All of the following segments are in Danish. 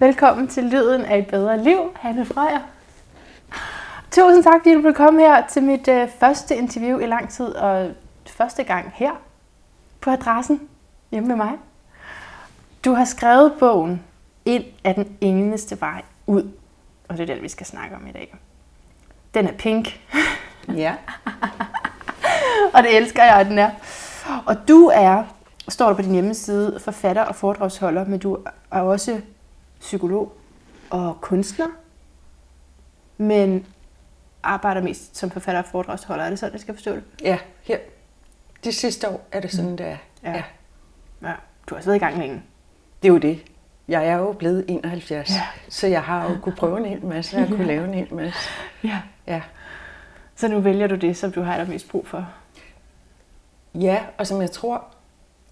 Velkommen til Lyden af et bedre liv, Hanne Frejer. Tusind tak, fordi du vil komme her til mit øh, første interview i lang tid, og første gang her på adressen hjemme med mig. Du har skrevet bogen Ind af den eneste vej ud, og det er den, vi skal snakke om i dag. Den er pink, Ja. og det elsker jeg, at den er. Og du er, står der på din hjemmeside, forfatter og foredragsholder, men du er også psykolog og kunstner, men arbejder mest som forfatter og foredragsholder. Er det sådan, jeg skal forstå det? Ja, her. De sidste år er det sådan, det er. Ja. Ja. Ja. Du har også været i gang længe. Det er jo det. Jeg er jo blevet 71, Ja. så jeg har jo kunne prøve en hel masse, og jeg har kunne lave en hel masse. Ja. Ja. Så nu vælger du det, som du har allermest brug for. ja, og som jeg tror,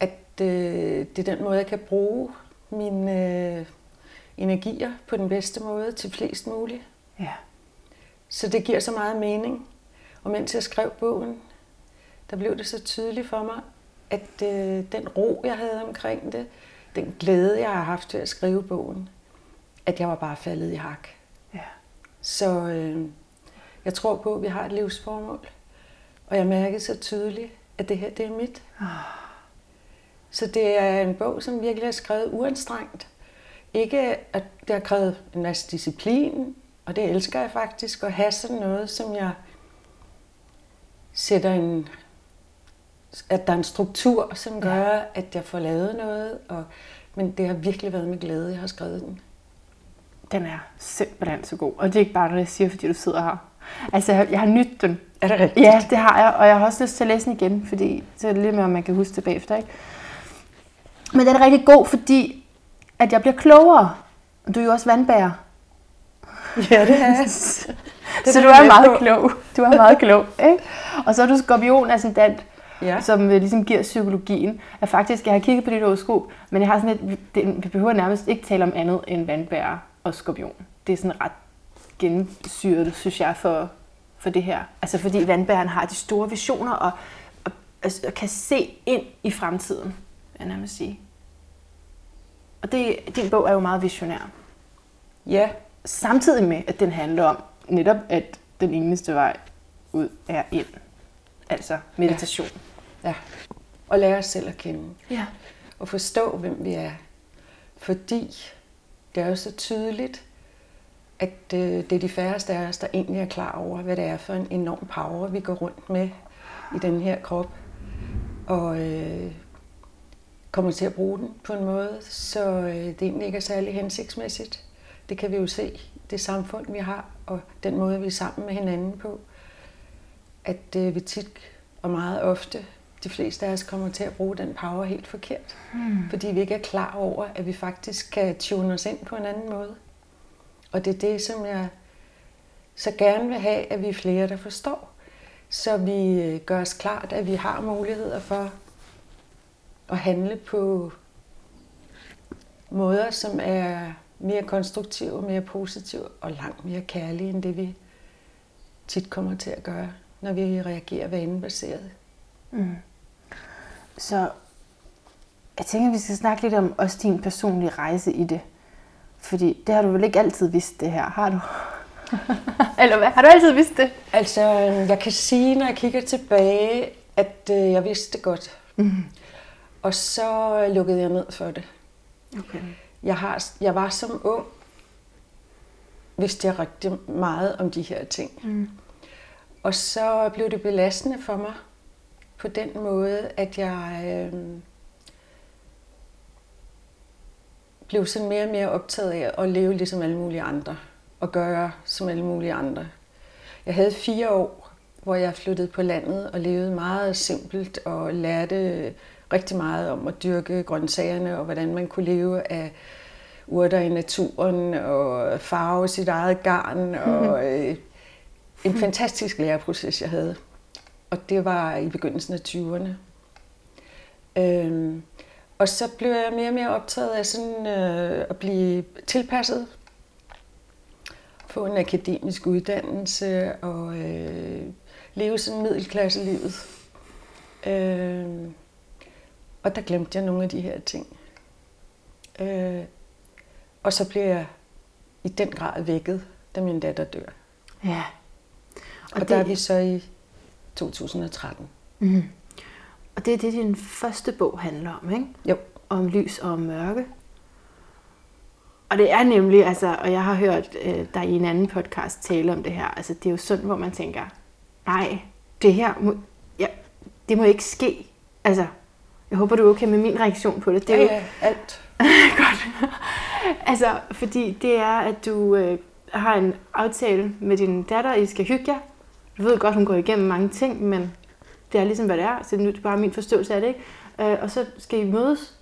at øh, det er den måde, jeg kan bruge mine øh, energier på den bedste måde til flest muligt. Ja. Så det giver så meget mening. Og mens jeg skrev bogen, der blev det så tydeligt for mig, at øh, den ro, jeg havde omkring det, den glæde, jeg har haft til at skrive bogen, at jeg var bare faldet i hak. Ja. Så øh, jeg tror på, at vi har et livsformål. Og jeg mærkede så tydeligt, at det her, det er mit. Så det er en bog, som virkelig er skrevet uanstrengt. Ikke at det har krævet en masse disciplin, og det elsker jeg faktisk, at have sådan noget, som jeg sætter en... At der er en struktur, som gør, at jeg får lavet noget. Og, men det har virkelig været med glæde, jeg har skrevet den. Den er simpelthen så god. Og det er ikke bare noget, jeg siger, fordi du sidder her. Altså, jeg, jeg har nydt den. Er det rigtigt? Ja, det har jeg. Og jeg har også lyst til at læse den igen, fordi så er det lidt mere, om man kan huske det bagefter. Ikke? Men den er rigtig god, fordi at jeg bliver klogere. Du er jo også vandbærer. Ja, det er jeg. så du er meget på. klog. Du er meget klog. Ikke? Og så er du skorpion ascendant, Ja. som øh, ligesom giver psykologien. At faktisk, jeg har kigget på dit horoskop, men jeg har sådan lidt, det, vi behøver nærmest ikke tale om andet end vandbærer og skorpion. Det er sådan ret gennemsyret, synes jeg, for, for det her. Altså fordi vandbæren har de store visioner og, og, altså, og kan se ind i fremtiden, vil jeg nærmest sige. Og det, din bog er jo meget visionær. Ja, Samtidig med, at den handler om netop, at den eneste vej ud er ind. Altså meditation. ja. Og lære os selv at kende. Ja. Og forstå, hvem vi er. Fordi det er jo så tydeligt, at øh, det er de færreste af os, der egentlig er klar over, hvad det er for en enorm power, vi går rundt med i den her krop. Og øh, kommer til at bruge den på en måde, så øh, det egentlig ikke er særlig hensigtsmæssigt. Det kan vi jo se, det samfund, vi har, og den måde, vi er sammen med hinanden på. At øh, vi tit og meget ofte, de fleste af os kommer til at bruge den power helt forkert. Mm. Fordi vi ikke er klar over, at vi faktisk kan tune os ind på en anden måde. Og det er det, som jeg så gerne vil have, at vi er flere, der forstår. Så vi øh, gør os klart, at vi har muligheder for at handle på måder, som er mere konstruktive, mere positive og langt mere kærlige, end det vi tit kommer til at gøre, når vi reagerer vanebaseret. Så jeg tænker, at vi skal snakke lidt om også din personlige rejse i det. Fordi det har du vel ikke altid vidst det her, har du? Eller hvad? Har du altid vidst det? Altså, jeg kan sige, når jeg kigger tilbage, at øh, jeg vidste det godt. Mm. Og så lukkede jeg ned for det. Okay. Jeg, har, jeg var som ung, vidste jeg rigtig meget om de her ting. Mm. Og så blev det belastende for mig på den måde, at jeg øh, blev sådan mere og mere optaget af at leve ligesom alle mulige andre. Og gøre som alle mulige andre. Jeg havde fire år, hvor jeg flyttede på landet og levede meget simpelt og lærte rigtig meget om at dyrke grøntsagerne og hvordan man kunne leve af urter i naturen og farve sit eget garn og øh, en fantastisk læreproces, jeg havde. Og det var i begyndelsen af 20'erne. Øhm, og så blev jeg mere og mere optaget af sådan, øh, at blive tilpasset. Få en akademisk uddannelse og øh, leve sådan middelklasselivet. Øh, og der glemte jeg nogle af de her ting. Øh, Og så bliver jeg i den grad vækket, da min datter dør. Ja. Og, og der er vi så i 2013. Mm. Og det er det, din første bog handler om, ikke? Jo. Om lys og mørke. Og det er nemlig, altså, og jeg har hørt øh, dig i en anden podcast tale om det her, altså det er jo sådan, hvor man tænker, nej, det her må, ja, det må ikke ske. Altså, jeg håber, du er okay med min reaktion på det. det er ja, jo, ja, alt. Godt. altså, fordi det er, at du øh, har en aftale med din datter, I skal hygge jer. Du ved godt, hun går igennem mange ting, men det er ligesom, hvad det er. Så nu er det bare min forståelse af det, ikke? Øh, og så skal I mødes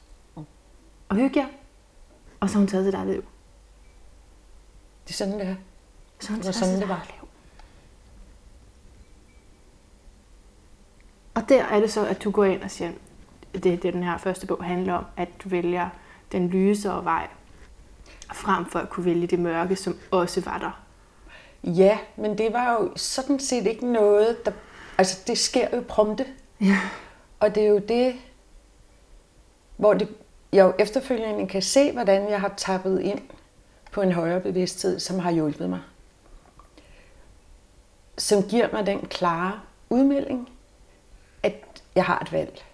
og hygge jer. Og så har hun taget sit eget liv. Det er sådan, det er. Så hun Det var sådan, det var. liv. Og der er det så, at du går ind og siger, det det, den her første bog handler om, at du vælger den lysere vej, frem for at kunne vælge det mørke, som også var der. Ja, men det var jo sådan set ikke noget, der... Altså, det sker jo prompte. Ja. Og det er jo det, hvor det, jeg jo efterfølgende kan se, hvordan jeg har tappet ind på en højere bevidsthed, som har hjulpet mig. Som giver mig den klare udmelding, at jeg har et valg.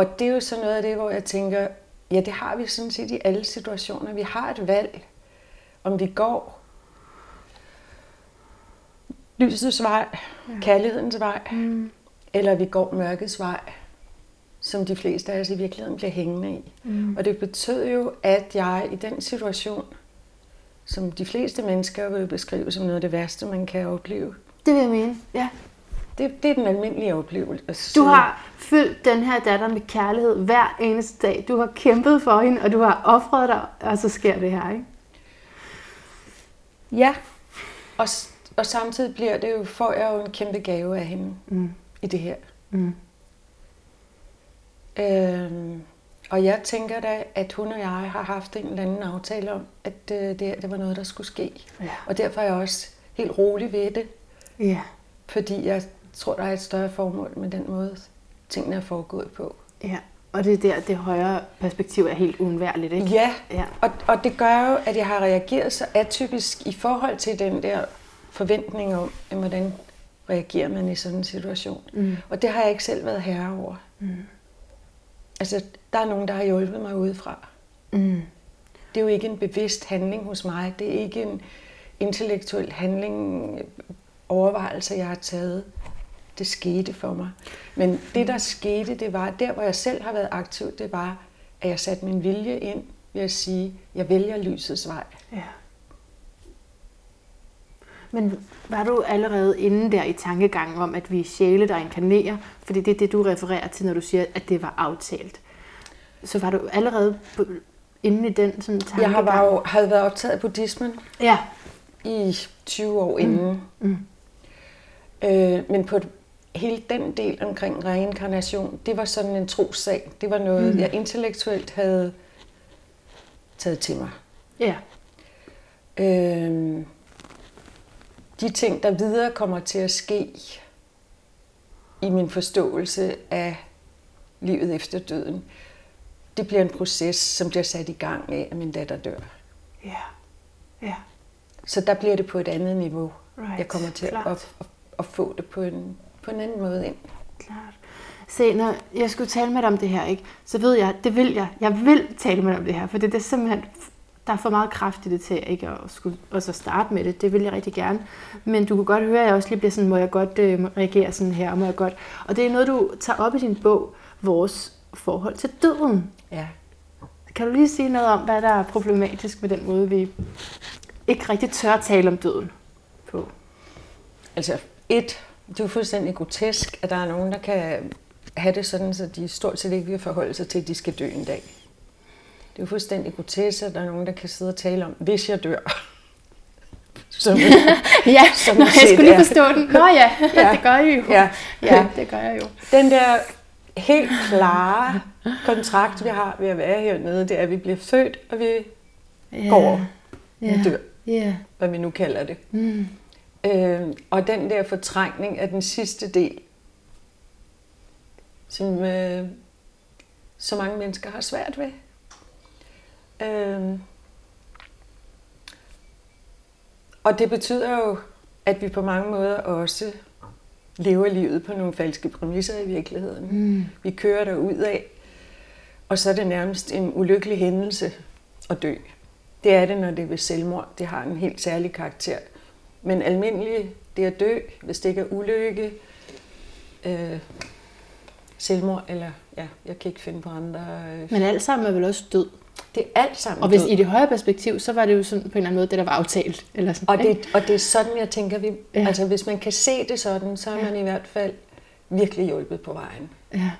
Og det er jo så noget af det, hvor jeg tænker, ja, det har vi sådan set i alle situationer. Vi har et valg, om vi går lysets vej, kærlighedens vej, Mm. eller vi går mørkets vej, som de fleste af os i virkeligheden bliver hængende i. Mm. Og det betød jo, at jeg i den situation, som de fleste mennesker vil beskrive som noget af det værste, man kan opleve, Det vil jeg mene, ja. Det, det er den almindelige oplevelse. Du har fyldt den her datter med kærlighed hver eneste dag. Du har kæmpet for hende, og du har offret dig, og så sker det her, ikke? Ja, og, og samtidig bliver det jo, får jeg jo en kæmpe gave af hende Mm. i det her. Mm. Øhm, og jeg tænker da, at hun og jeg har haft en eller anden aftale om, at øh, det, det var noget, der skulle ske. Ja. Og derfor er jeg også helt rolig ved det, Ja. fordi jeg tror, der er et større formål med den måde, tingene er foregået på. ja. Og det er der, det højere perspektiv er helt uundværligt, ikke? Ja, Ja. og, og det gør jo, at jeg har reageret så atypisk i forhold til den der forventning om, at hvordan reagerer man i sådan en situation. Mm. Og det har jeg ikke selv været herre over. Mm. Altså, der er nogen, der har hjulpet mig udefra. Mm. Det er jo ikke en bevidst handling hos mig. Det er ikke en intellektuel handling, overvejelse, jeg har taget. Det skete for mig. Men det, der skete, det var, der hvor jeg selv har været aktiv, det var, at jeg satte min vilje ind ved at sige, jeg vælger lysets vej. Ja. Men var du allerede inde der i tankegangen om, at vi er sjæle, der inkarnerer? Fordi det er det, du refererer til, når du siger, at det var aftalt. Så var du allerede inde i den sådan, tankegang? Jeg har var jo, havde været optaget af buddhismen Ja. i 20 år inden. Mm. Øh, men på hele den del omkring reinkarnation, det var sådan en trossag. Det var noget, Mm. jeg intellektuelt havde taget til mig. Ja. Øh, de ting, der videre kommer til at ske i min forståelse af livet efter døden, det bliver en proces, som bliver sat i gang af, at min datter dør. Ja. Ja. Så der bliver det på et andet niveau. Right. Jeg kommer til Klart. at, at, at få det på en, på en anden måde ind. Klart. Se, når jeg skulle tale med dig om det her, ikke, så ved jeg, det vil jeg. Jeg vil tale med dig om det her, for det er simpelthen, der er for meget kraft i det til ikke at skulle også starte med det. Det vil jeg rigtig gerne. Men du kan godt høre, at jeg også lige bliver sådan, må jeg godt øh, reagere sådan her, må jeg godt. Og det er noget, du tager op i din bog, vores forhold til døden. Ja. Kan du lige sige noget om, hvad der er problematisk med den måde, vi ikke rigtig tør at tale om døden på? Altså, et, det er jo fuldstændig grotesk, at der er nogen, der kan have det sådan, så de stort set ikke vil forholde sig til, at de skal dø en dag. Det er jo fuldstændig grotesk, at der er nogen, der kan sidde og tale om, hvis jeg dør. Som, Ja, Som Nå, jeg skulle lige er. forstå den. Nå ja, Ja. det gør jeg jo. Ja. ja, det gør jeg jo. den der helt klare kontrakt, vi har ved at være hernede, det er, at vi bliver født, og vi Ja. går Ja. og dør, Ja. hvad vi nu kalder det. Mm. Øh, og den der fortrængning af den sidste del, som øh, så mange mennesker har svært ved. Øh, Og det betyder jo, at vi på mange måder også lever livet på nogle falske præmisser i virkeligheden. Mm. Vi kører der ud af, og så er det nærmest en ulykkelig hændelse at dø. Det er det, når det er ved selvmord. Det har en helt særlig karakter. Men almindeligt, det at dø, hvis det ikke er ulykke, øh, selvmord, eller ja, jeg kan ikke finde på andre. Øh, Men alt sammen er vel også død. det er alt sammen Og hvis død. i det højere perspektiv, så var det jo sådan på en eller anden måde det, der var aftalt. Eller sådan, Og ikke? det, og det er sådan, jeg tænker, vi, ja. altså hvis man kan se det sådan, så er Ja. man i hvert fald virkelig hjulpet på vejen. Ja.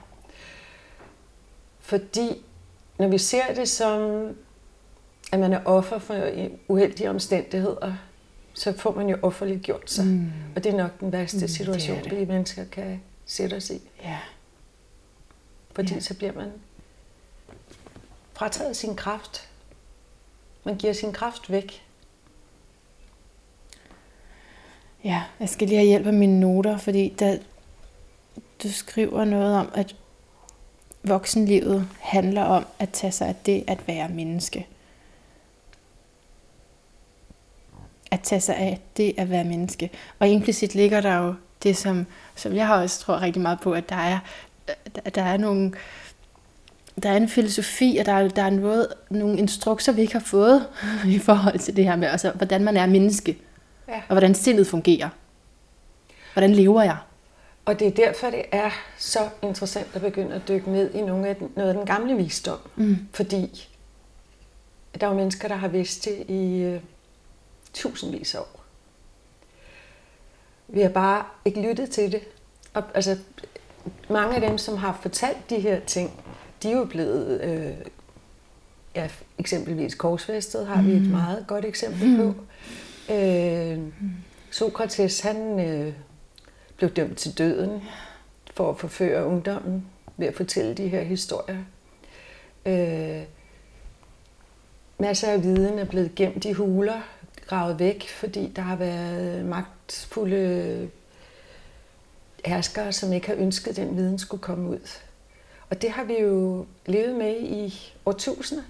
Fordi når vi ser det som, at man er offer for uheldige omstændigheder, så får man jo offerligt gjort sig. Mm. Og det er nok den værste Mm, det situation, det. vi mennesker kan sætte os i. ja. Fordi Ja. så bliver man frataget sin kraft. Man giver sin kraft væk. Ja, jeg skal lige have hjælp af mine noter, fordi der, du skriver noget om, at voksenlivet handler om at tage sig af det at være menneske. At tage sig af det at være menneske. Og implicit ligger der jo det, som, som jeg også tror rigtig meget på, at der er, der, der er nogle der er en filosofi, og der er, der er noget, nogle instrukser, vi ikke har fået i forhold til det her med, altså, hvordan man er menneske, Ja. og hvordan sindet fungerer. Hvordan lever jeg? Og det er derfor, det er så interessant at begynde at dykke ned i nogle af den, noget af den gamle visdom. Mm. Fordi der er jo mennesker, der har vidst det i øh, tusindvis af år. Vi har bare ikke lyttet til det. Og, altså, mange af dem, som har fortalt de her ting, de er jo blevet, øh, ja, eksempelvis korsfæstet har vi et meget godt eksempel på. Øh, Sokrates, han øh, blev dømt til døden for at forføre ungdommen ved at fortælle de her historier. Øh, masser af viden er blevet gemt i huler, gravet væk, fordi der har været magtfulde herskere, som ikke har ønsket, at den viden skulle komme ud. Og det har vi jo levet med i årtusinder.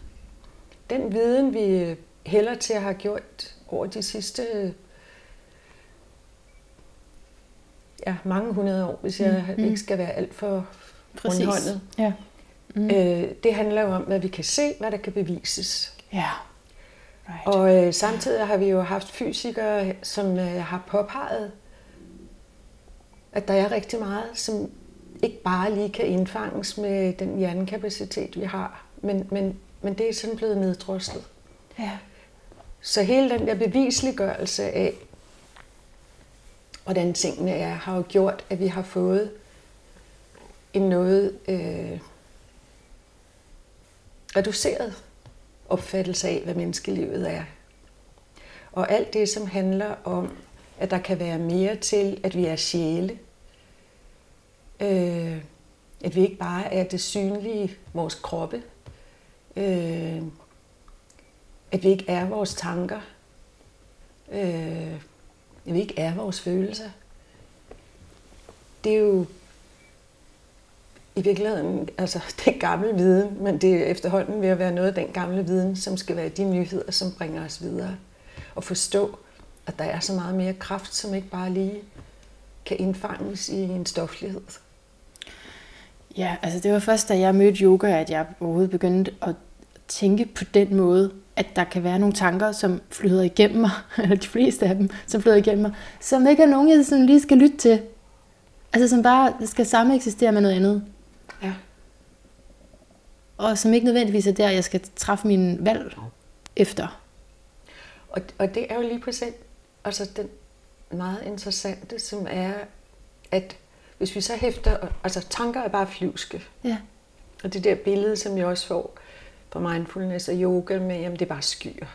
Den viden, vi hælder til at have gjort over de sidste ja, mange hundrede år, hvis jeg mm. ikke skal være alt for Præcis. rundhåndet. Ja. Mm. Øh, det handler jo om, hvad vi kan se, hvad der kan bevises. ja. Right. Og øh, samtidig har vi jo haft fysikere, som øh, har påpeget, at der er rigtig meget, som ikke bare lige kan indfanges med den hjernekapacitet, vi har. Men, men, men det er sådan blevet neddroslet. ja. Så hele den der bevisliggørelse af, hvordan tingene er, har jo gjort, at vi har fået en noget øh, reduceret opfattelse af, hvad menneskelivet er. Og alt det, som handler om, at der kan være mere til, at vi er sjæle. Øh, at vi ikke bare er det synlige, vores kroppe. Øh, at vi ikke er vores tanker. Øh, at vi ikke er vores følelser. Det er jo i virkeligheden, altså det gamle viden, men det er efterhånden ved at være noget af den gamle viden, som skal være de nyheder, som bringer os videre. Og forstå, at der er så meget mere kraft, som ikke bare lige kan indfanges i en stoflighed. Ja, altså det var først, da jeg mødte yoga, at jeg overhovedet begyndte at tænke på den måde, at der kan være nogle tanker, som flyder igennem mig, eller de fleste af dem, som flyder igennem mig, som ikke er nogen, jeg sådan lige skal lytte til. Altså som bare skal samme eksistere med noget andet. Ja. Og som ikke nødvendigvis er der, jeg skal træffe mine valg efter. Og, og det er jo lige præcis altså den meget interessante, som er, at hvis vi så hæfter, altså tanker er bare flyvske. Ja. Og det der billede, som jeg også får på mindfulness og yoga med, jamen det er bare skyer.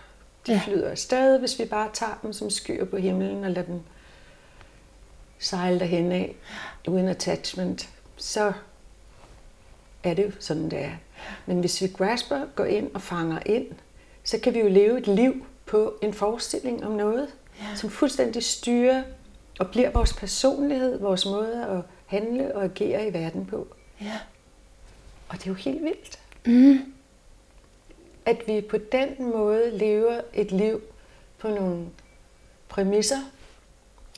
De ja. flyder afsted, hvis vi bare tager dem som skyer på himlen og lader dem sejle derhen af, uden attachment, så er det jo sådan, det er. Men hvis vi grasper, går ind og fanger ind, så kan vi jo leve et liv på en forestilling om noget, ja. som fuldstændig styrer og bliver vores personlighed, vores måde at handle og agere i verden på. Ja. Og det er jo helt vildt, Mm. at vi på den måde lever et liv på nogle præmisser,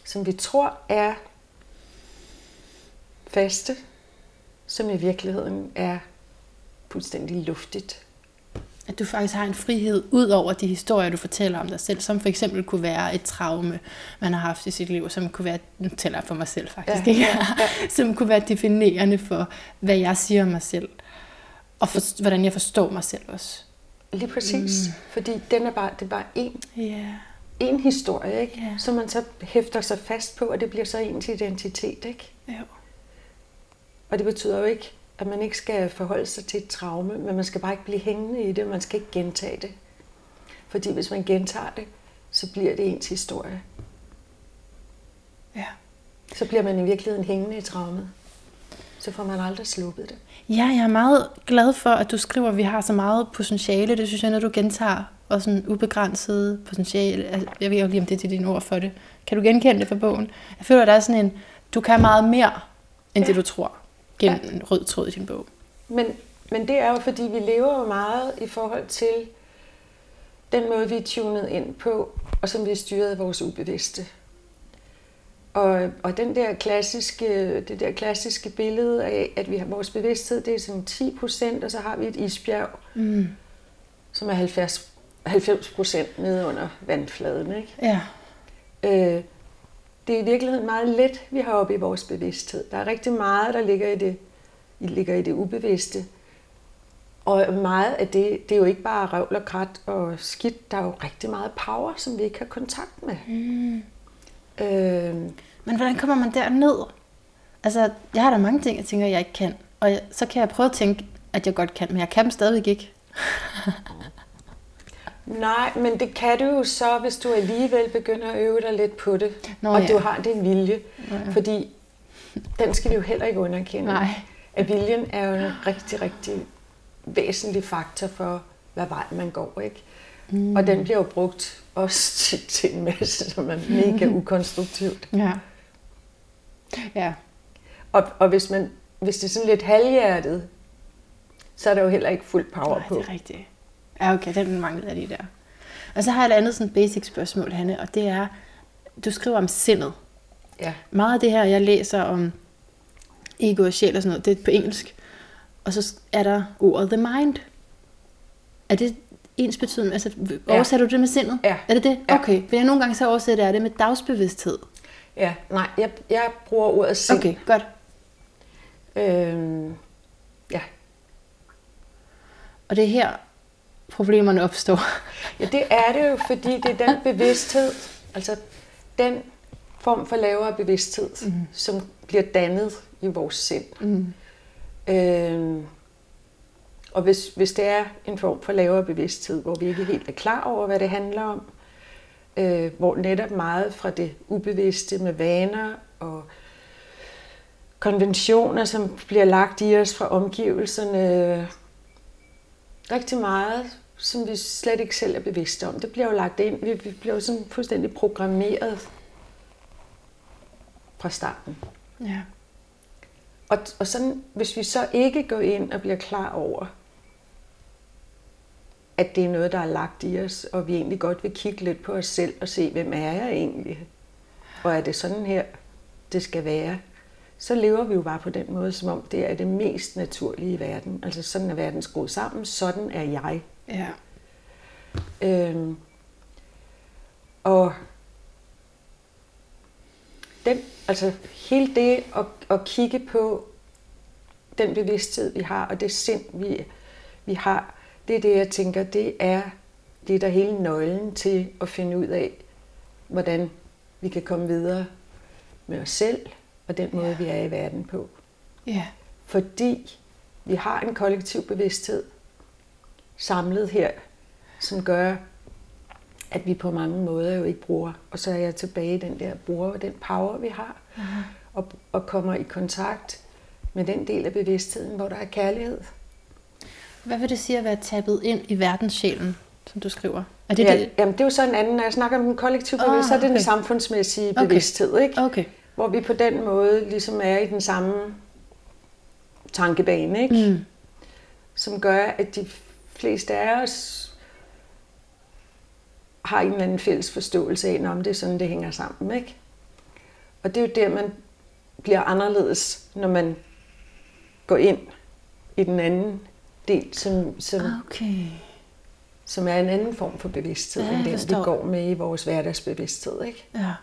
som vi tror er faste, som i virkeligheden er fuldstændig luftigt. At du faktisk har en frihed ud over de historier, du fortæller om dig selv, som for eksempel kunne være et traume, man har haft i sit liv, som kunne være, nu tæller jeg for mig selv faktisk, Ja, ikke? ja, ja. som kunne være definerende for, hvad jeg siger om mig selv, og for, hvordan jeg forstår mig selv også. Lige præcis. Mm. Fordi den er bare, det er bare én, Ja, én historie, ikke? Ja. som man så hæfter sig fast på, og det bliver så ens identitet. Ikke? jo. Og det betyder jo ikke, at man ikke skal forholde sig til et traume, men man skal bare ikke blive hængende i det, man skal ikke gentage det. Fordi hvis man gentager det, så bliver det ens historie. Ja. Så bliver man i virkeligheden hængende i traumet. Så får man aldrig sluppet det. Ja, jeg er meget glad for, at du skriver, at vi har så meget potentiale. Det synes jeg, når du gentager, og sådan ubegrænset potentiale. Altså, Jeg ved jo lige, om det er dine ord for det. Kan du genkende det fra bogen? Jeg føler, at der er sådan en, du kan meget mere, end ja. det du tror, gennem ja. en rød tråd i din bog. Men, men det er jo, fordi vi lever jo meget i forhold til den måde, vi er tunet ind på, og som vi er styret af vores ubevidste. Og, og den der klassiske, det der klassiske billede af, at vi har vores bevidsthed, det er sådan 10 procent, og så har vi et isbjerg, Mm. som er 70, 90 procent nede under vandfladen. Ikke? Ja. Øh, det er i virkeligheden meget let, vi har oppe i vores bevidsthed. Der er rigtig meget, der ligger i det, ligger i det ubevidste. Og meget af det, det er jo ikke bare røvl og krat og skidt. Der er jo rigtig meget power, som vi ikke har kontakt med. Mm. Øh, Men hvordan kommer man derned? Altså, jeg har da mange ting, jeg tænker, jeg ikke kan. Og jeg, så kan jeg prøve at tænke, at jeg godt kan, men jeg kan dem stadigvæk ikke. nej, men det kan du jo så, hvis du alligevel begynder at øve dig lidt på det. Nå, og ja. du har din vilje. Nå, ja. Fordi den skal vi jo heller ikke underkende. Nej. At viljen er jo en rigtig, rigtig væsentlig faktor for, hvad vej man går. Ikke? Mm. Og den bliver jo brugt også til, til en masse, som er mega ukonstruktivt. Ja. Ja. Og, og hvis, man, hvis det er sådan lidt halvhjertet, så er der jo heller ikke fuld power Nej, på. det er rigtigt. Ja, okay, den manglede jeg lige der. Og så har jeg et andet sådan basic spørgsmål, Hanne, og det er, du skriver om sindet. Ja. Meget af det her, jeg læser om ego og sjæl og sådan noget, det er på engelsk. Og så er der ordet the mind. Er det ens betydning? Altså, oversætter du det med sindet? Ja. Er det det? Ja. Okay, for jeg nogle gange så oversætter jeg det med dagsbevidsthed. ja, nej, jeg, jeg bruger ordet sind. Okay, godt. Øhm, ja. Og det er her, problemerne opstår. ja, det er det jo, fordi det er den bevidsthed, altså den form for lavere bevidsthed, mm. som bliver dannet i vores sind. Mm. Øhm, og hvis, hvis det er en form for lavere bevidsthed, hvor vi ikke helt er klar over, hvad det handler om, øh, hvor netop meget fra det ubevidste med vaner og konventioner, som bliver lagt i os fra omgivelserne, rigtig meget, som vi slet ikke selv er bevidste om. Det bliver jo lagt ind. Vi, vi bliver jo sådan fuldstændig programmeret fra starten. Ja. Og, og sådan, hvis vi så ikke går ind og bliver klar over, at det er noget, der er lagt i os, og vi egentlig godt vil kigge lidt på os selv og se, hvem er jeg egentlig? Og er det sådan her, det skal være? Så lever vi jo bare på den måde, som om det er det mest naturlige i verden. Altså sådan er verden skruet sammen, sådan er jeg. Ja. Øhm, og den, altså hele det at, at kigge på den bevidsthed, vi har, og det sind, vi, vi har, det er det, jeg tænker, det er det, der er hele nøglen til at finde ud af, hvordan vi kan komme videre med os selv, og den måde, Ja. vi er i verden på. Ja. Fordi vi har en kollektiv bevidsthed samlet her, som gør, at vi på mange måder jo ikke bruger. Og så er jeg tilbage i den der bruger, den power, vi har, Aha. og, og kommer i kontakt med den del af bevidstheden, hvor der er kærlighed. Hvad vil det sige at være tappet ind i verdenssjælen, som du skriver? Er det ja, det? Jamen, det er jo så en anden, når jeg snakker om den kollektive Ah, bevidsthed, så er det den okay. samfundsmæssige Okay. bevidsthed, ikke? Okay. Hvor vi på den måde ligesom er i den samme tankebane, ikke? Mm. som gør, at de fleste af os har en eller anden fælles forståelse af, om det er sådan, det hænger sammen. Ikke? Og det er jo der, man bliver anderledes, når man går ind i den anden del, som, som, Okay. som er en anden form for bevidsthed, Ja, end den, vi går med i vores hverdagsbevidsthed. Ikke? Ja.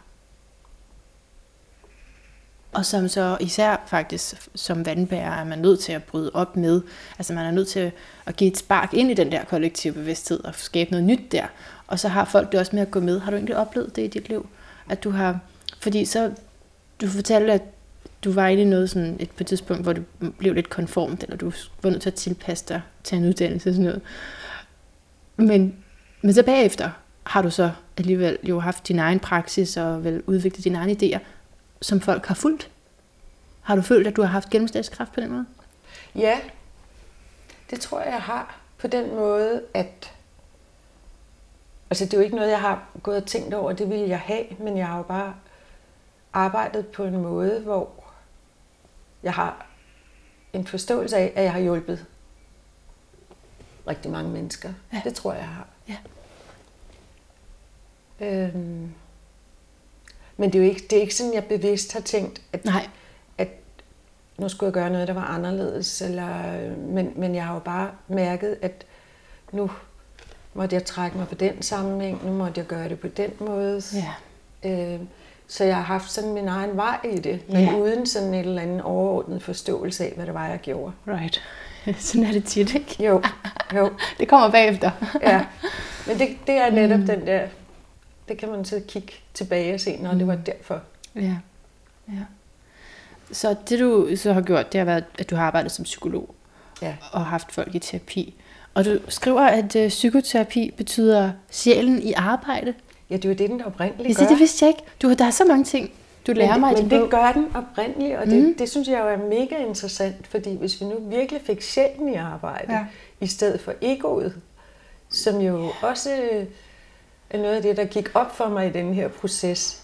Og som så især faktisk som vandbærer er man nødt til at bryde op med. Altså man er nødt til at give et spark ind i den der kollektive bevidsthed og skabe noget nyt der. Og så har folk det også med at gå med. Har du egentlig oplevet det i dit liv? At du har, fordi så, du fortalte, at du var inde i noget sådan et, på et tidspunkt, hvor du blev lidt konformt, eller du var nødt til at tilpasse dig til en uddannelse og sådan noget. Men, men så bagefter har du så alligevel jo haft din egen praksis og vel udviklet dine egne idéer, som folk har fulgt. Har du følt, at du har haft gennemslagskraft på den måde? Ja, det tror jeg, jeg har. På den måde, at... Altså, det er jo ikke noget, jeg har gået og tænkt over, det ville jeg have, men jeg har jo bare arbejdet på en måde, hvor jeg har en forståelse af, at jeg har hjulpet rigtig mange mennesker. Ja. Det tror jeg, jeg har. Ja. Øhm, men det er jo ikke, det er ikke sådan, jeg bevidst har tænkt, at Nej. at nu skulle jeg gøre noget, der var anderledes, eller, men, men jeg har jo bare mærket, at nu måtte jeg trække mig på den sammenhæng, nu måtte jeg gøre det på den måde. Ja. Øh, så jeg har haft sådan min egen vej i det, men Ja. uden sådan en eller anden overordnet forståelse af, hvad det var, jeg gjorde. Right. Sådan er det tit, ikke? Jo, jo, Det kommer bagefter. ja. Men det, det er netop mm. den der, det kan man så kigge tilbage og se, når det var derfor. Ja. ja. Så det du så har gjort, det har været, at du har arbejdet som psykolog Ja. og haft folk i terapi. Og du skriver, at øh, psykoterapi betyder sjælen i arbejde. Ja, det er jo det, den oprindeligt gør. siger, det vidste jeg ikke. Du, der er så mange ting, du lærer men, mig men det bog. gør den oprindeligt, og det, mm. det synes jeg jo er mega interessant, fordi hvis vi nu virkelig fik sjælen i arbejde, Ja. i stedet for egoet, som jo også er noget af det, der gik op for mig i den her proces,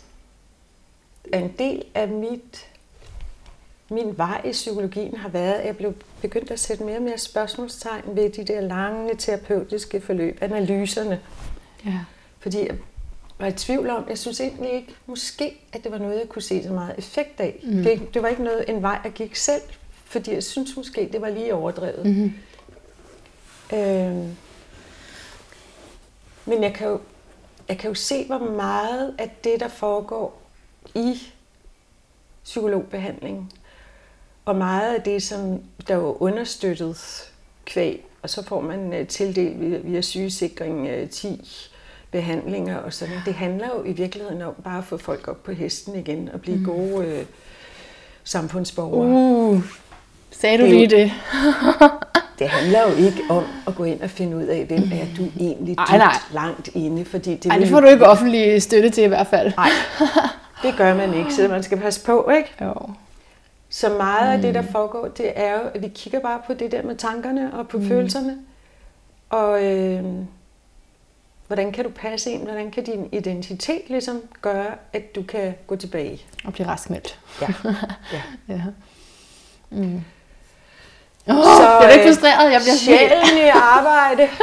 er en del af mit, min vej i psykologien har været, at jeg blev begyndt at sætte mere og mere spørgsmålstegn ved de der lange terapeutiske forløb, analyserne. Ja. Fordi jeg var i tvivl om, jeg synes egentlig ikke, måske, at det var noget, jeg kunne se så meget effekt af. Mm. Det, det var ikke noget, en vej, jeg gik selv, fordi jeg synes måske, det var lige overdrevet. Mm. Mm-hmm. Øhm, men jeg kan, jo, jeg kan jo se, hvor meget af det, der foregår i psykologbehandling, og meget af det, som der er understøttet kvæg, og så får man øh, tildelt via, via sygesikring øh, 10 behandlinger og sådan. Det handler jo i virkeligheden om bare at få folk op på hesten igen og blive mm. gode øh, samfundsborgere. Uh, sagde du Det lige det? Det handler jo ikke om at gå ind og finde ud af, hvem er du egentlig dybt nej. langt inde, fordi det, Ej, det får du ikke offentlig støtte til i hvert fald. Nej, det gør man ikke, så man skal passe på, ikke? Jo. Så meget af det, der foregår, det er jo, at vi kigger bare på det der med tankerne og på mm. følelserne. Og øh, hvordan kan du passe ind? Hvordan kan din identitet ligesom gøre, at du kan gå tilbage? Og blive raskmeldt. Ja. ja. Ja. Mm. Oh, Så, så, jeg er ikke øh, frustreret, jeg bliver Sjælen i arbejde.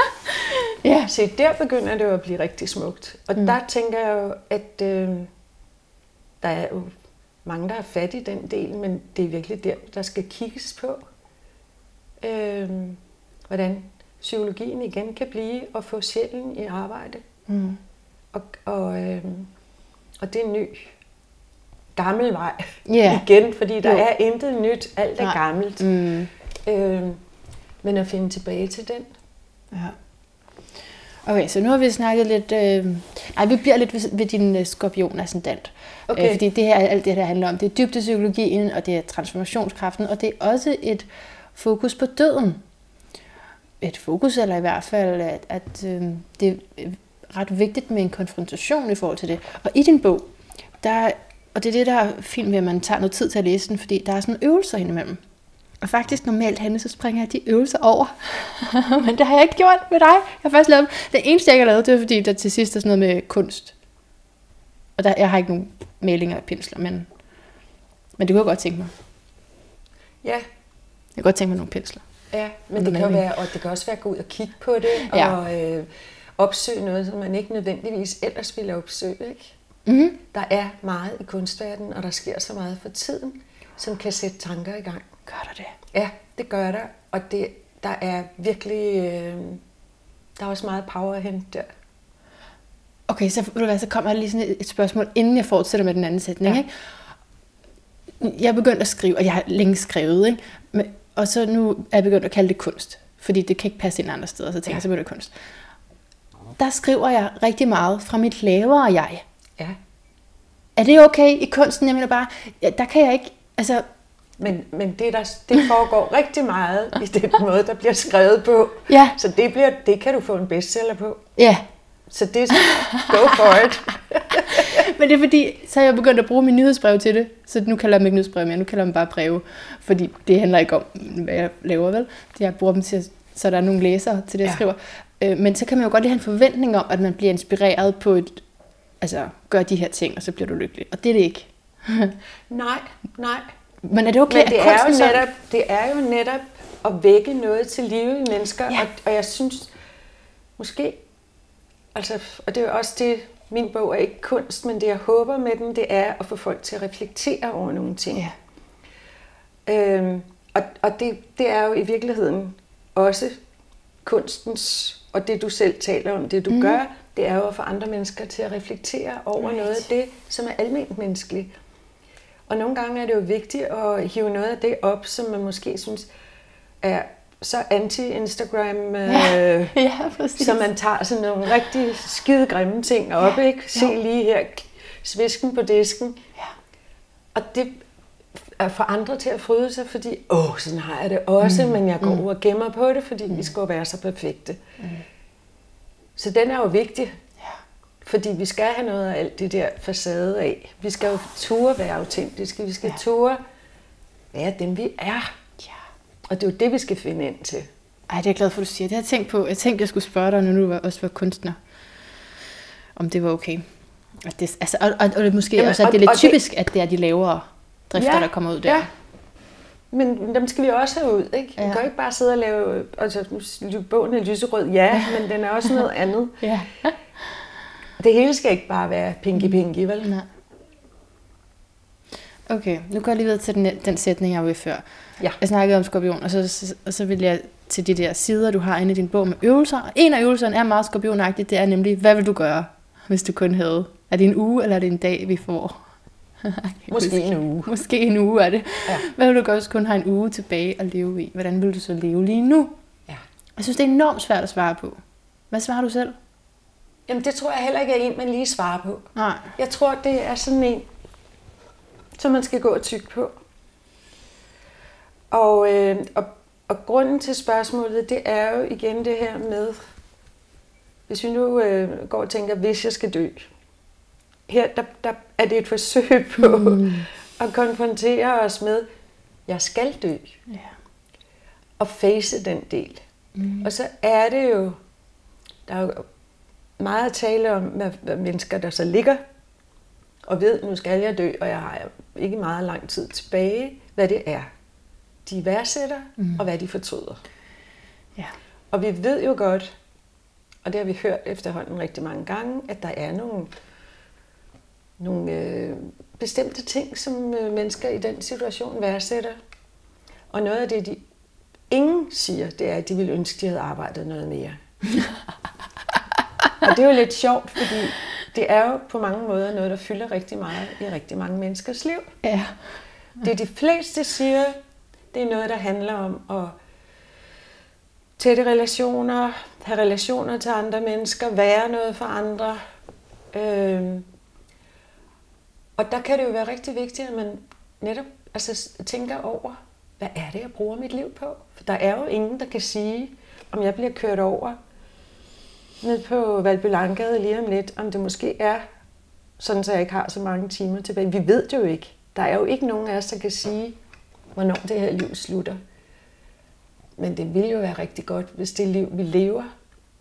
Ja. Se, der begynder det jo at blive rigtig smukt. Og Mm. der tænker jeg jo, at øh, der er jo mange, der er fat i den del, men det er virkelig der, der skal kigges på, øh, hvordan psykologien igen kan blive at få sjælen i arbejde. Mm. Og, og, øh, og det er en ny, gammel vej Ja. igen, fordi der Jo. er intet nyt, alt er Nej. gammelt. Mm. Øh, men at finde tilbage til den. Ja. Okay, så nu har vi snakket lidt... Øh... Nej, vi bliver lidt ved, ved din øh, skorpion ascendant. Okay. Øh, fordi det her, alt det her handler om, det er dybdepsykologien, og det er transformationskraften, og det er også et fokus på døden. Et fokus, eller i hvert fald, at, at øh, det er ret vigtigt med en konfrontation i forhold til det. Og i din bog, der, og det er det, der er fint ved, at man tager noget tid til at læse den, fordi der er sådan øvelser indimellem. Og faktisk normalt, Hanne, så springer jeg de øvelser over. Men det har jeg ikke gjort med dig. Jeg har faktisk lavet. Det eneste, jeg ikke har lavet, det er fordi, der til sidst er sådan noget med kunst. Og der, jeg har ikke nogen malinger og pensler, men, men det kunne jeg godt tænke mig. Ja, Jeg kunne godt tænke mig nogle pensler. Ja, men det kan, jo være, og det kan også være at gå ud og kigge på det, Ja. og, øh, opsøge noget, som man ikke nødvendigvis ellers ville opsøge. Ikke? Mm. Der er meget i kunstverdenen, og der sker så meget for tiden, som kan sætte tanker i gang. Gør der det? Ja, det gør der, og det, der er virkelig, øh, der er også meget power at hente der. Okay, så, ved du hvad, så kommer der lige sådan et, spørgsmål, inden jeg fortsætter med den anden sætning. Ja. Ikke? Jeg er begyndt at skrive, og jeg har længe skrevet, ikke? Men, og så nu er jeg begyndt at kalde det kunst, fordi det kan ikke passe ind andre steder, så tænker jeg, Ja. så bliver det kunst. Der skriver jeg rigtig meget fra mit lavere jeg. Ja. Er det okay i kunsten? Jeg mener bare, der kan jeg ikke, altså, Men, men det, der, det foregår rigtig meget i den måde, der bliver skrevet på. ja, Så det, bliver, det kan du få en bestseller på. ja. Så det er så, go for it. Men det er fordi, så er jeg begyndt at bruge min nyhedsbrev til det. Så nu kalder jeg dem ikke nyhedsbrev mere, nu kalder jeg dem bare breve. Fordi det handler ikke om, hvad jeg laver, vel? Jeg bruger dem til, så der er nogle læsere til det, jeg Ja. skriver. Øh, Men så kan man jo godt lige have en forventning om, at man bliver inspireret på et... Altså, gør de her ting, og så bliver du lykkelig. Og det er det ikke. Nej, nej. Men er det okay, Men det at er, jo netop, det er jo netop at vække noget til live i mennesker, Ja. og, og jeg synes måske, altså, og det er jo også det, min bog er ikke kunst, men det jeg håber med den, det er at få folk til at reflektere over nogle ting. Ja. Øhm, og og det, det er jo i virkeligheden også kunstens, og det du selv taler om, det du mm. gør, det er jo at få andre mennesker til at reflektere over right. noget af det, som er almindeligt menneskeligt. Og nogle gange er det jo vigtigt at hive noget af det op, som man måske synes er så anti-Instagram, Ja, øh, ja, præcis. så man tager sådan nogle rigtig skide grimme ting op, Ja, ikke? Se jo. lige her, svisken på disken. Ja. Og det er for andre til at fryde sig, fordi, åh, sådan har jeg det også, mm. men jeg går mm. og gemmer på det, fordi mm. vi skal være så perfekte. Mm. Så den er jo vigtig. Fordi vi skal have noget af alt det der facade af. Vi skal jo ture være autentiske, vi skal ja. ture være dem, vi er. ja. Og det er jo det, vi skal finde ind til. Ej, det er jeg glad for, at du siger. Det har jeg tænkt på. Jeg tænkte, jeg skulle spørge dig, når du også var kunstner, om det var okay. At det, altså, og, og, og det måske Jamen, også, at og- det er lidt og det- typisk, at det er de lavere drifter, Ja, der kommer ud der. ja. Men dem skal vi også have ud, ikke? Vi Ja. kan jo ikke bare sidde og lave... Altså, bogen er lyserød, ja, men den er også noget andet. ja. Det hele skal ikke bare være pinky-pinky, vel? Nej. Okay, nu går jeg lige videre til den, den sætning, jeg var ved før. Ja. Jeg snakkede om skorpion, og så, så, og så vil jeg til de der sider, du har inde i din bog med øvelser. Og en af øvelserne er meget skorpionagtigt, det er nemlig, hvad vil du gøre, hvis du kun havde? Er det en uge, eller er det en dag, vi får? Måske huske. en uge. Måske en uge er det. Ja. Hvad vil du gøre, hvis du kun har en uge tilbage at leve i? Hvordan vil du så leve lige nu? Ja. Jeg synes, det er enormt svært at svare på. Hvad svarer du selv? Jamen, det tror jeg heller ikke er en, man lige svarer på. Nej. Jeg tror, det er sådan en, som man skal gå og tykke på. Og, øh, og, og grunden til spørgsmålet, det er jo igen det her med, hvis vi nu øh, går og tænker, hvis jeg skal dø. Her der, der er det et forsøg på mm. at konfrontere os med, jeg skal dø. Ja. Og face den del. Mm. Og så er det jo, der er jo meget at tale om, hvad mennesker der så ligger og ved, nu skal jeg dø, og jeg har ikke meget lang tid tilbage, hvad det er. De værdsætter, mm. og hvad de fortryder. Ja. Og vi ved jo godt, og det har vi hørt efterhånden rigtig mange gange, at der er nogle, nogle øh, bestemte ting, som øh, mennesker i den situation værdsætter. Og noget af det, de ingen siger, det er, at de ville ønske, de havde arbejdet noget mere. og det er jo lidt sjovt, fordi det er jo på mange måder noget, der fylder rigtig meget i rigtig mange menneskers liv. Ja. Det de fleste siger, det er noget, der handler om at tætte relationer, have relationer til andre mennesker, være noget for andre. Øhm, og der kan det jo være rigtig vigtigt, at man netop altså, tænker over, hvad er det, jeg bruger mit liv på? For der er jo ingen, der kan sige, om jeg bliver kørt over ned på Valby Langgade lige om lidt, om det måske er sådan, så jeg ikke har så mange timer tilbage. Vi ved det jo ikke. Der er jo ikke nogen af os, der kan sige, hvornår det her liv slutter. Men det ville jo være rigtig godt, hvis det liv, vi lever,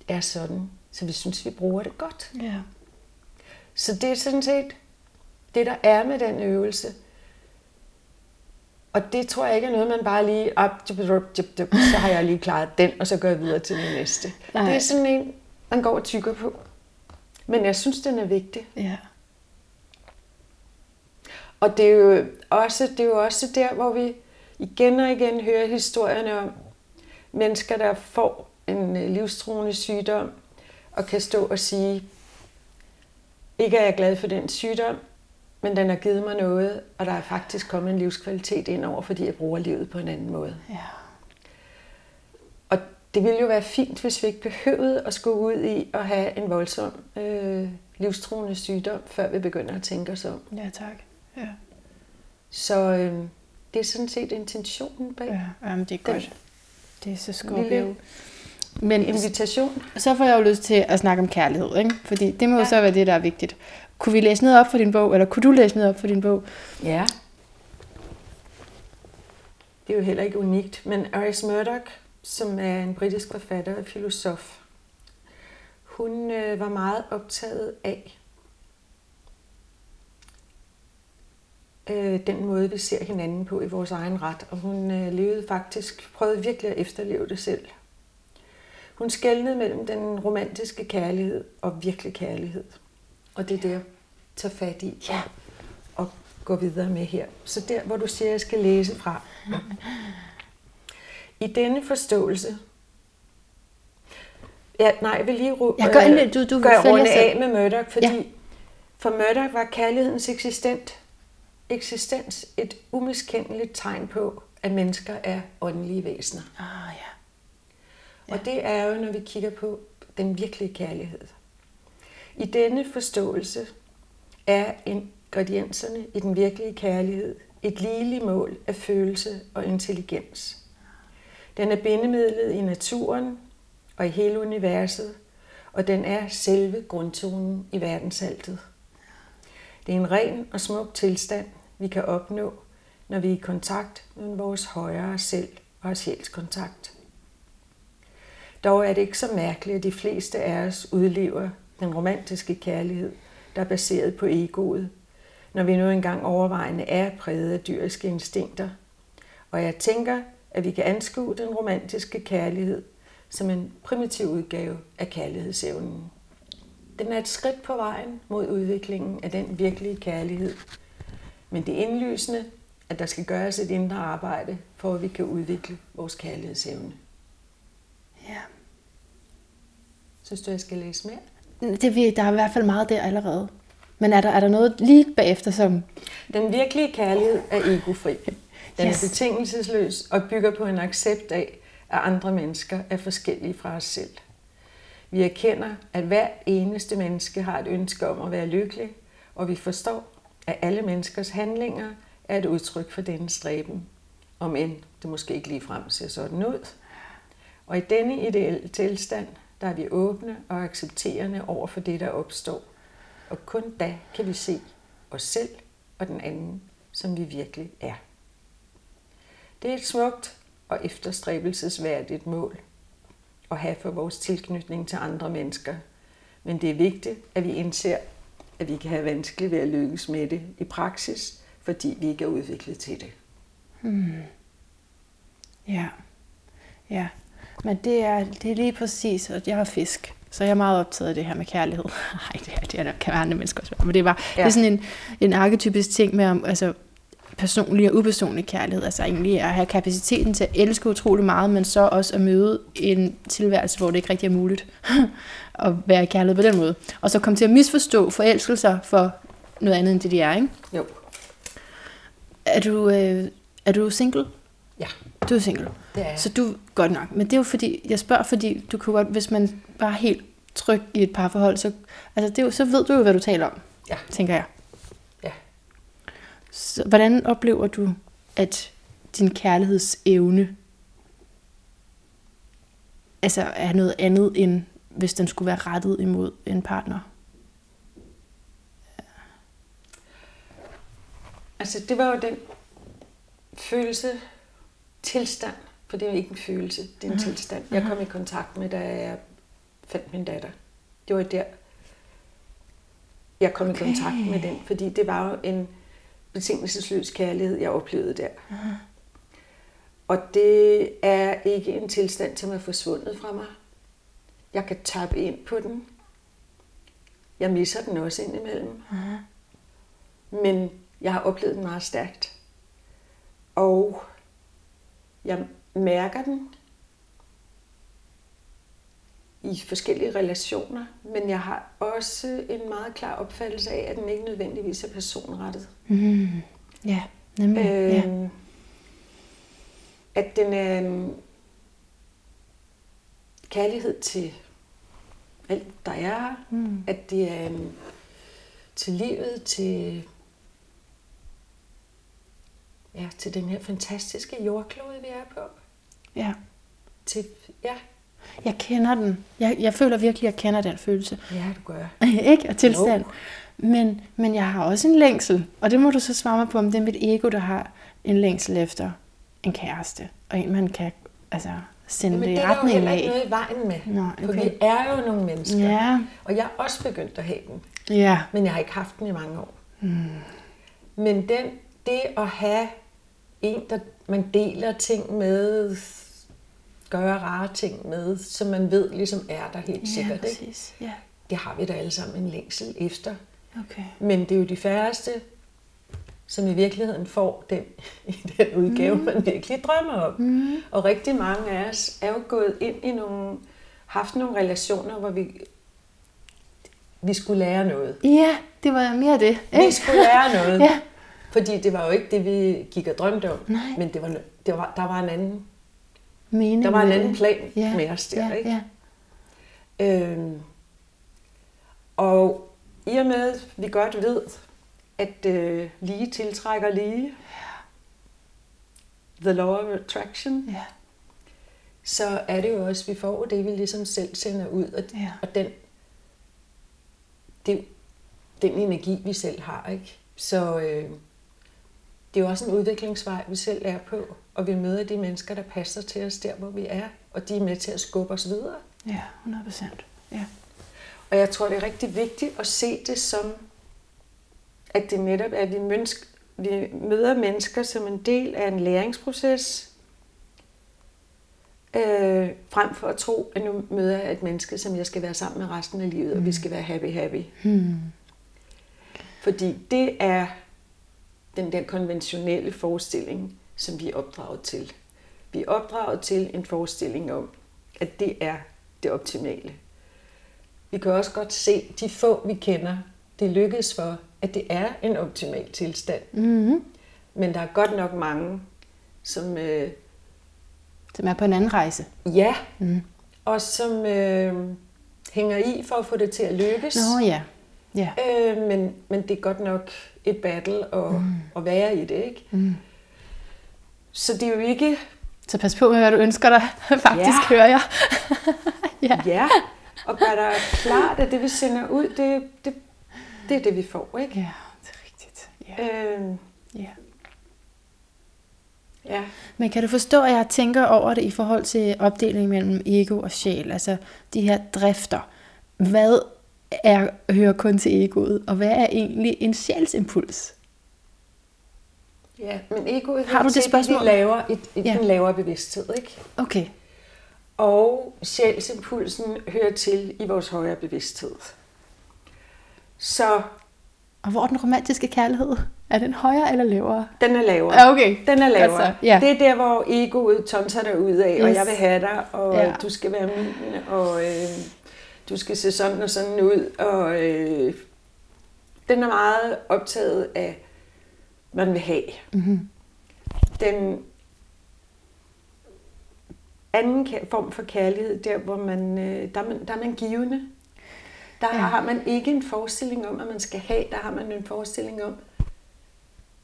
er sådan, så vi synes, vi bruger det godt. Ja. Så det er sådan set det, der er med den øvelse. Og det tror jeg ikke er noget, man bare lige, op, så har jeg lige klaret den, og så går jeg videre til den næste. Nej. Det er sådan en, man går og tykker på. Men jeg synes, den er vigtig. Ja. Og det er, jo også, det er jo også der, hvor vi igen og igen hører historierne om mennesker, der får en øh, livstruende sygdom, og kan stå og sige, ikke er jeg glad for den sygdom, men den har givet mig noget, og der er faktisk kommet en livskvalitet ind over, fordi jeg bruger livet på en anden måde. Ja. Det ville jo være fint, hvis vi ikke behøvede at skulle ud i at have en voldsom øh, livstruende sygdom, før vi begynder at tænke os om. Ja, tak. Ja. Så øh, det er sådan set intentionen bag Ja, jamen, det er Den godt. Det er så Scorpio. Men invitation. så får jeg jo lyst til at snakke om kærlighed, ikke? Fordi det må jo Ja. så være det, der er vigtigt. Kunne vi læse noget op for din bog, eller kunne du læse noget op for din bog? Ja. Det er jo heller ikke unikt, men Iris Murdoch, som er en britisk forfatter og filosof, hun øh, var meget optaget af øh, den måde, vi ser hinanden på i vores egen ret. Og hun øh, levede faktisk, prøvede virkelig at efterleve det selv. Hun skældnede mellem den romantiske kærlighed og virkelig kærlighed. Og det er det, jeg tager fat i Ja. og gå videre med her. Så der, hvor du siger, at jeg skal læse fra. I denne forståelse... Ja, nej, jeg vil lige ru- Jeg gør endelig- du- du gør runde af med Murdoch, fordi Ja. ja. for Murdoch var kærlighedens eksistent, eksistens et umiskendeligt tegn på, at mennesker er åndelige væsener. Ah, ja. Og det er jo, når vi kigger på den virkelige kærlighed. I denne forståelse er ingredienserne i den virkelige kærlighed et ligeligt mål af følelse og intelligens. Den er bindemidlet i naturen og i hele universet, og den er selve grundtonen i verdensaltet. Det er en ren og smuk tilstand, vi kan opnå, når vi er i kontakt med vores højere selv og har sjælskontakt. Dog er det ikke så mærkeligt, at de fleste af os udlever den romantiske kærlighed, der er baseret på egoet, når vi nu engang overvejende er præget af dyriske instinkter. Og jeg tænker, at vi kan anskue den romantiske kærlighed som en primitiv udgave af kærlighedsevnen. Den er et skridt på vejen mod udviklingen af den virkelige kærlighed. Men det er indlysende, at der skal gøres et indre arbejde, for at vi kan udvikle vores kærlighedsevne. ja. Synes du, jeg skal læse mere? Det, der er i hvert fald meget der allerede. Men er der, er der noget lige bagefter, som... Den virkelige kærlighed er egofri. Den Yes. er betingelsesløs og bygger på en accept af, at andre mennesker er forskellige fra os selv. Vi erkender, at hver eneste menneske har et ønske om at være lykkelig, og vi forstår, at alle menneskers handlinger er et udtryk for denne stræben, om end det måske ikke ligefrem ser sådan ud. Og i denne ideelle tilstand, der er vi åbne og accepterende over for det, der opstår. Og kun da kan vi se os selv og den anden, som vi virkelig er. Det er et smukt og efterstræbelsesværdigt mål at have for vores tilknytning til andre mennesker. Men det er vigtigt, at vi indser, at vi kan have vanskeligt ved at lykkes med det i praksis, fordi vi ikke er udviklet til det. Ja. Ja. Men det er, det er lige præcis, og jeg er fisk. Så jeg er meget optaget af det her med kærlighed. Nej, det, er, det er, kan være andre mennesker også være. Men det er, bare, ja. det er sådan en, en arketypisk ting med om, altså, personlig og upersonlig kærlighed. Altså egentlig at have kapaciteten til at elske utrolig meget, men så også at møde en tilværelse, hvor det ikke rigtig er muligt at være i kærlighed på den måde. Og så komme til at misforstå forelskelser for noget andet end det, de er. Ikke? Jo. Er, du, øh, er du single? Ja, Du er single. det er Så du, godt nok. Men det er jo fordi, jeg spørger, fordi du kan godt, hvis man bare helt tryg i et parforhold, så, altså det er jo, så ved du jo, hvad du taler om, Ja. tænker jeg. Så, hvordan oplever du, at din kærlighedsevne altså er noget andet, end hvis den skulle være rettet imod en partner? Altså, det var jo den følelse, tilstand, for det er jo ikke en følelse, det er en tilstand, jeg kom i kontakt med, da jeg fandt min datter. Det var der, jeg kom okay. i kontakt med den, fordi det var jo en betingelsesløs kærlighed, jeg oplevede der. Og det er ikke en tilstand, som er forsvundet fra mig. Jeg kan tappe ind på den. Jeg misser den også indimellem. Aha. Men jeg har oplevet den meget stærkt. Og jeg mærker den i forskellige relationer, men jeg har også en meget klar opfattelse af, at den ikke nødvendigvis er personrettet. Mm. Ja, nemlig. Øh, ja. Øh, at den er en kærlighed til alt, der er. Mm. At det er en, til livet, til, ja, til den her fantastiske jordklode, vi er på. ja. Til, ja, Jeg kender den. Jeg, jeg føler virkelig, at jeg kender den følelse. ja, du gør. ikke? Og tilstand. Men, men jeg har også en længsel, og det må du så svare mig på, om det er mit ego, der har en længsel efter en kæreste, og en, man kan altså, sende Jamen, det i det er jo retning ikke af. noget i vejen med. Nå, For okay. vi er jo nogle mennesker. Ja, Og jeg er også begyndt at have den. ja. Men jeg har ikke haft den i mange år. Mm. Men den, det at have en, der man deler ting med, gøre rare ting med, som man ved ligesom er der helt Ja, sikkert. Ikke? præcis. Ja, Det har vi da alle sammen en længsel efter. okay. Men det er jo de færreste, som i virkeligheden får den i den udgave, mm. man virkelig drømmer om. Mm. Og rigtig mange af os er jo gået ind i nogle, haft nogle relationer, hvor vi, vi skulle lære noget. Ja, det var mere det. Vi Ikke? skulle lære noget. Ja. Fordi det var jo ikke det, vi gik og drømte om. Nej. Men det var, det var, der var en anden, Mening der var en anden det. plan ja. med os der. ja, ikke? Ja. Øhm, og i og med, at vi godt ved, at øh, lige tiltrækker lige, the law of attraction, ja. så er det jo også, at vi får det, vi ligesom selv sender ud. Og, Ja. og den, det, den energi, vi selv har. ikke. Så øh, det er jo også en udviklingsvej, vi selv er på. Og vi møder de mennesker, der passer til os der, hvor vi er. Og de er med til at skubbe os videre. Ja, 100 procent. Ja. Og jeg tror, det er rigtig vigtigt at se det som, at det netop er, at vi, menneske, vi møder mennesker som en del af en læringsproces, øh, frem for at tro, at nu møder jeg et menneske, som jeg skal være sammen med resten af livet, mm. og vi skal være happy-happy. Hmm. Fordi det er den der konventionelle forestilling, som vi er opdraget til. Vi er opdraget til en forestilling om, at det er det optimale. Vi kan også godt se, de få vi kender, det lykkes for, at det er en optimal tilstand. Mm-hmm. Men der er godt nok mange, som øh, Som er på en anden rejse. ja, Mm. og som øh, hænger i for at få det til at lykkes. Nå ja. Ja. Øh, men, men det er godt nok et battle at, mm. at være i det, ikke? Mm. Så det er jo ikke... Så pas på med, hvad du ønsker dig. Faktisk Ja. hører jeg. ja. Ja, og gør dig klart, at det vi sender ud, det, det, det er det, vi får, ikke? Ja, det er rigtigt. Ja. Øh, ja. ja. Men kan du forstå, at jeg tænker over det i forhold til opdelingen mellem ego og sjæl? Altså de her drifter. Hvad er, hører kun til egoet, og hvad er egentlig en sjælsimpuls? Ja, men egoet Har du det spørgsmål? De laver et, et, Ja. ja. en lavere bevidsthed, ikke? Okay. Og sjælsimpulsen hører til i vores højere bevidsthed. Så Og hvor er den romantiske kærlighed? Er den højere eller lavere? den er lavere. Ja, okay. Den er lavere. Altså, ja. Det er der, hvor egoet tonser dig ud af, og Yes. jeg vil have dig, og Ja. du skal være min, og øh, du skal se sådan og sådan ud. Og øh, den er meget optaget af, man vil have. Mm-hmm. Den anden form for kærlighed, der hvor man, øh, der er man, der er man givende. Der ja. har man ikke en forestilling om, at man skal have. Der har man en forestilling om,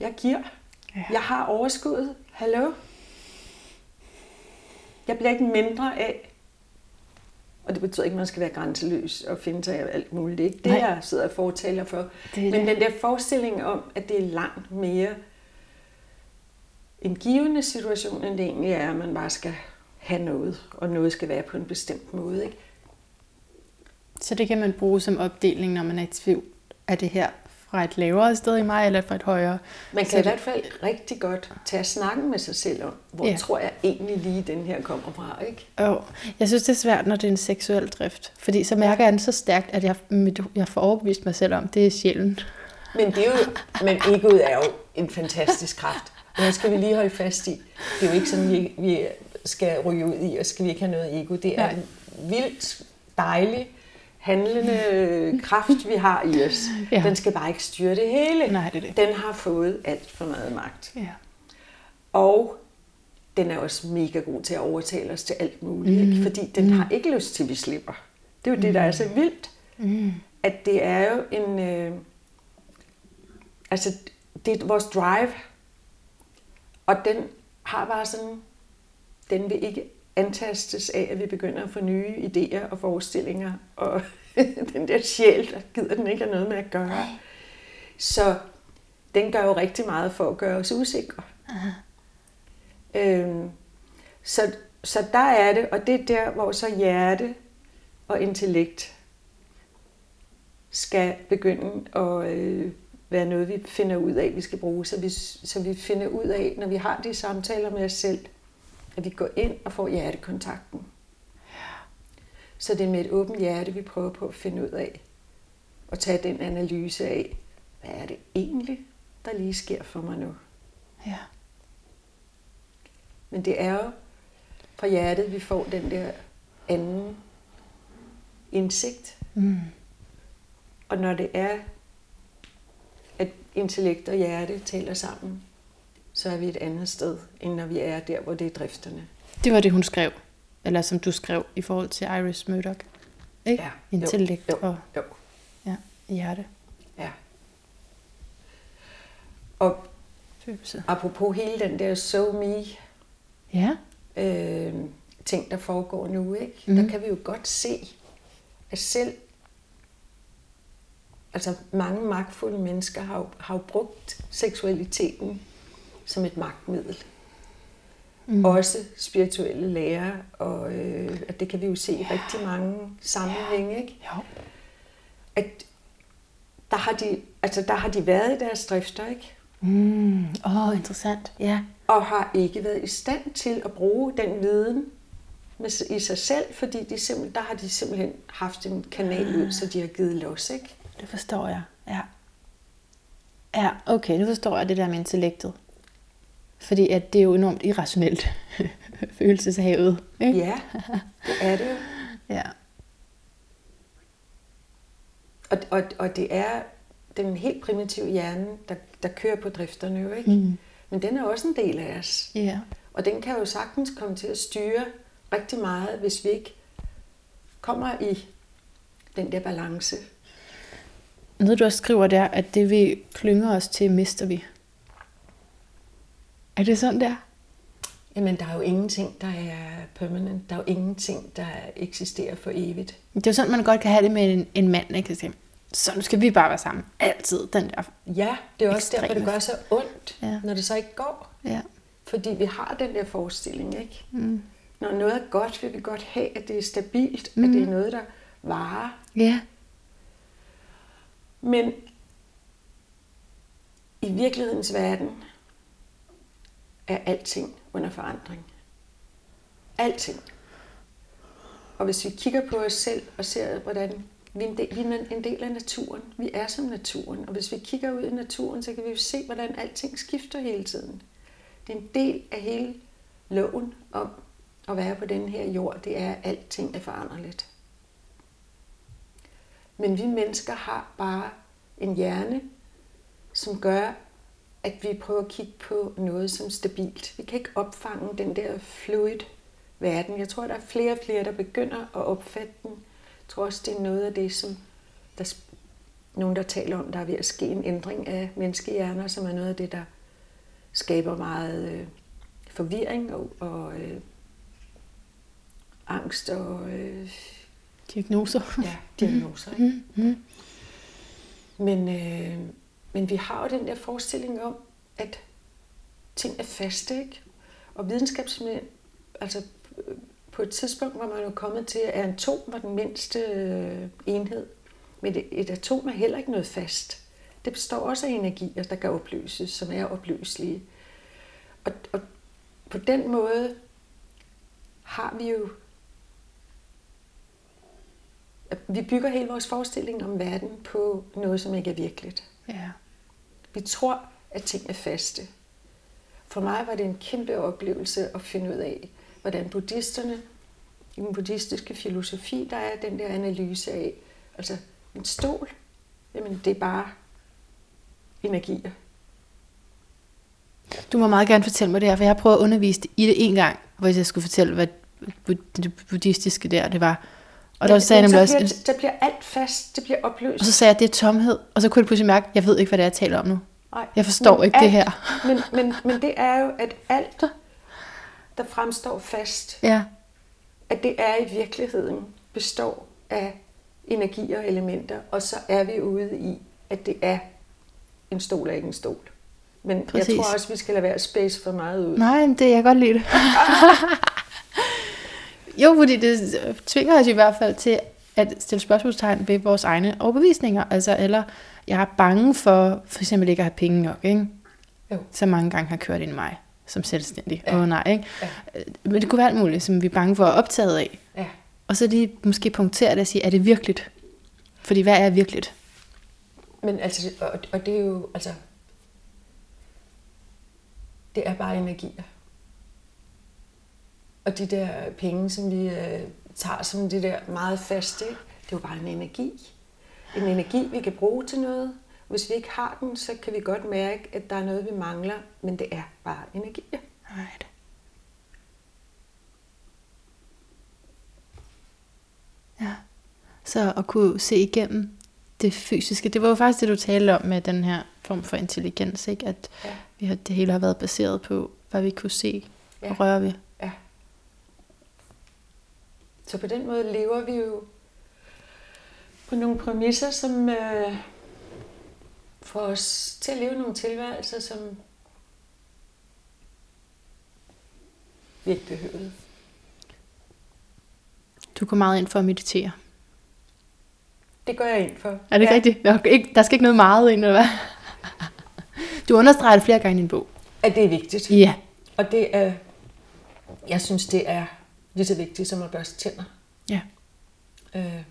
jeg giver. Ja. Jeg har overskuddet. Hallo? Jeg bliver ikke mindre af. Og det betyder ikke, at man skal være grænseløs og finde sig af alt muligt. Det er ikke det, Nej. jeg sidder og fortaler for. Det Men det. den der forestilling om, at det er langt mere en givende situation, end det egentlig er, at man bare skal have noget, og noget skal være på en bestemt måde. Ikke? Så det kan man bruge som opdeling, når man er i tvivl. Er det her fra et lavere sted i mig, eller fra et højere. Man kan i hvert fald rigtig godt tage snakken med sig selv om, hvor ja. tror jeg egentlig lige den her kommer fra, ikke? Jo, jeg synes det er svært, når det er en seksuel drift, fordi så mærker jeg den så stærkt, at jeg, jeg får overbevist mig selv om, det er sjældent. Men det er jo, men egoet er jo en fantastisk kraft. Det skal vi lige holde fast i. Det er jo ikke sådan, vi, vi skal ryge ud i, og skal vi ikke have noget ego. Det er Nej. vildt dejligt handlende kraft, vi har i os. Ja. Den skal bare ikke styre det hele. Nej, det er det. Den har fået alt for meget magt. Ja. Og den er også mega god til at overtale os til alt muligt, mm. ikke? fordi den mm. har ikke lyst til, at vi slipper. Det er jo mm. det, der er så vildt, mm. at det er jo en... Øh, altså, det er vores drive, og den har bare sådan... Den vil ikke antastes af, at vi begynder at få nye idéer og forestillinger, og den der sjæl, der gider den ikke have noget med at gøre. Så den gør jo rigtig meget for at gøre os usikre. Øhm, så, så der er det, og det er der, hvor så hjerte og intellekt skal begynde at øh, være noget, vi finder ud af, vi skal bruge. Så vi, så vi finder ud af, når vi har de samtaler med os selv, at vi går ind og får hjertekontakten. Så det er med et åbent hjerte, vi prøver på at finde ud af og tage den analyse af, hvad er det egentlig, der lige sker for mig nu. Ja. Men det er jo fra hjertet, vi får den der anden indsigt. Mm. Og når det er, at intellekt og hjerte taler sammen, så er vi et andet sted, end når vi er der, hvor det er drifterne. Det var det, hun skrev, eller som du skrev i forhold til Iris Murdoch. Ikke? Ja. Intellekt jo, jo, og jo. Ja, hjerte. Ja. Og Følelse. apropos hele den der so me Ja. øh, ting, der foregår nu, ikke? Mhm. Mm. der kan vi jo godt se, at selv altså mange magtfulde mennesker har har brugt seksualiteten som et magtmiddel. Mm. Også spirituelle lærere, og øh, at det kan vi jo se i rigtig mange sammenhænge, ikke? Jo. At der har, de, altså der har de været i deres drifter, ikke? Mm. Åh, oh, interessant. Ja. og har ikke været i stand til at bruge den viden med, i sig selv, fordi de simpel, der har de simpelthen haft en kanal ud, så de har givet los, ikke? Det forstår jeg. Ja. Ja, okay, nu forstår jeg det der med intellektet. Fordi at det er jo enormt irrationelt følelseshavet. Ikke? Ja, det er det jo. ja. Og, og, og det er den helt primitive hjerne, der, der kører på drifterne jo, ikke? Mm. Men den er også en del af os. Ja. Og den kan jo sagtens komme til at styre rigtig meget, hvis vi ikke kommer i den der balance. Noget du også skriver der, at det vi klynger os til, mister vi. Er det sådan der? Jamen, der er jo ingenting, der er permanent. Der er jo ingenting, der eksisterer for evigt. Det er jo sådan, man godt kan have det med en, en mand, ikke? Så, så nu skal vi bare være sammen. Altid. Den der. Ja, det er også Ekstreme. derfor, det gør så ondt, Ja. når det så ikke går. Ja. Fordi vi har den der forestilling, ikke? Mm. Når noget er godt, vil vi godt have, at det er stabilt, Mm. at det er noget, der varer. Ja. Men i virkelighedens verden er alting under forandring. Alting. Og hvis vi kigger på os selv og ser, hvordan vi er en del, vi er en del af naturen. Vi er som naturen. Og hvis vi kigger ud i naturen, så kan vi jo se, hvordan alting skifter hele tiden. Det er en del af hele loven om at være på den her jord. Det er, at alting er foranderligt. Men vi mennesker har bare en hjerne, som gør, at vi prøver at kigge på noget som stabilt. Vi kan ikke opfange den der fluid verden. Jeg tror, der er flere og flere, der begynder at opfatte den. Jeg tror også, det er noget af det, som der, sp- nogen, der taler om, der er ved at ske en ændring af menneskehjerner, som er noget af det, der skaber meget øh, forvirring og, og øh, angst og øh, Diagnoser. ja, diagnoser. Ikke? Mm. Men, øh, men vi har jo den der forestilling om, at ting er faste, ikke? Og videnskabsmænd, altså øh, på et tidspunkt var man jo kommet til, at atom var den mindste øh, enhed. Men et, et atom er heller ikke noget fast. det består også af energier, der kan opløses, som er opløselige. Og, og på den måde har vi jo vi bygger hele vores forestilling om verden på noget, som ikke er virkeligt. Ja. Vi tror, at ting er faste. For mig var det en kæmpe oplevelse at finde ud af, hvordan buddhisterne, i den buddhistiske filosofi, der er den der analyse af, altså en stol, jamen det er bare energier. Du må meget gerne fortælle mig det her, for jeg har prøvet at undervise i det en gang, hvor jeg skulle fortælle, hvad det buddhistiske der det var. Og der sagde jeg nemlig også... Bliver, der bliver alt fast, det bliver opløst. Og så sagde jeg, at det er tomhed. Og så kunne jeg pludselig mærke, at jeg ved ikke, hvad det er, jeg taler om nu. Nej, jeg forstår men ikke alt, det her. Men, men, men det er jo, at alt, der fremstår fast, ja. at det er i virkeligheden, består af energier og elementer, og så er vi ude i, at det er en stol er ikke en stol. Men Præcis. jeg tror også, vi skal lade være space for meget ud. Nej, det jeg godt lide det. jo, fordi det tvinger os i hvert fald til at stille spørgsmålstegn ved vores egne overbevisninger. Altså, eller jeg er bange for for eksempel ikke at have penge nok, ikke? Jo. Så mange gange har kørt ind i mig som selvstændig. Åh ja. oh, nej, ikke? Ja. Men det kunne være alt muligt, som vi er bange for at optaget af. Ja. Og så lige måske punktere det og sige, er det virkeligt? Fordi hvad er virkeligt? Men altså, og, og det er jo, altså, det er bare energier. Og de der penge, som vi øh, tager som det der meget faste, det er jo bare en energi. En energi, vi kan bruge til noget. Hvis vi ikke har den, så kan vi godt mærke, at der er noget, vi mangler, men det er bare energier. Right. Ja. Så at kunne se igennem det fysiske. Det var jo faktisk det, du talte om med den her form for intelligens, ikke? at ja. vi har, det hele har været baseret på, hvad vi kunne se ja. og røre ved. Så på den måde lever vi jo på nogle præmisser, som øh, får os til at leve nogle tilværelser, som vi ikke behøvede. Du går meget ind for at meditere. Det går jeg ind for. Er det ja. rigtigt? Ikke, der skal ikke noget meget ind, eller hvad? Du understreger det flere gange i din bog. At det er vigtigt. Ja. Og det er, jeg synes, det er lige så vigtigt som at børste tænder. Ja. Øh,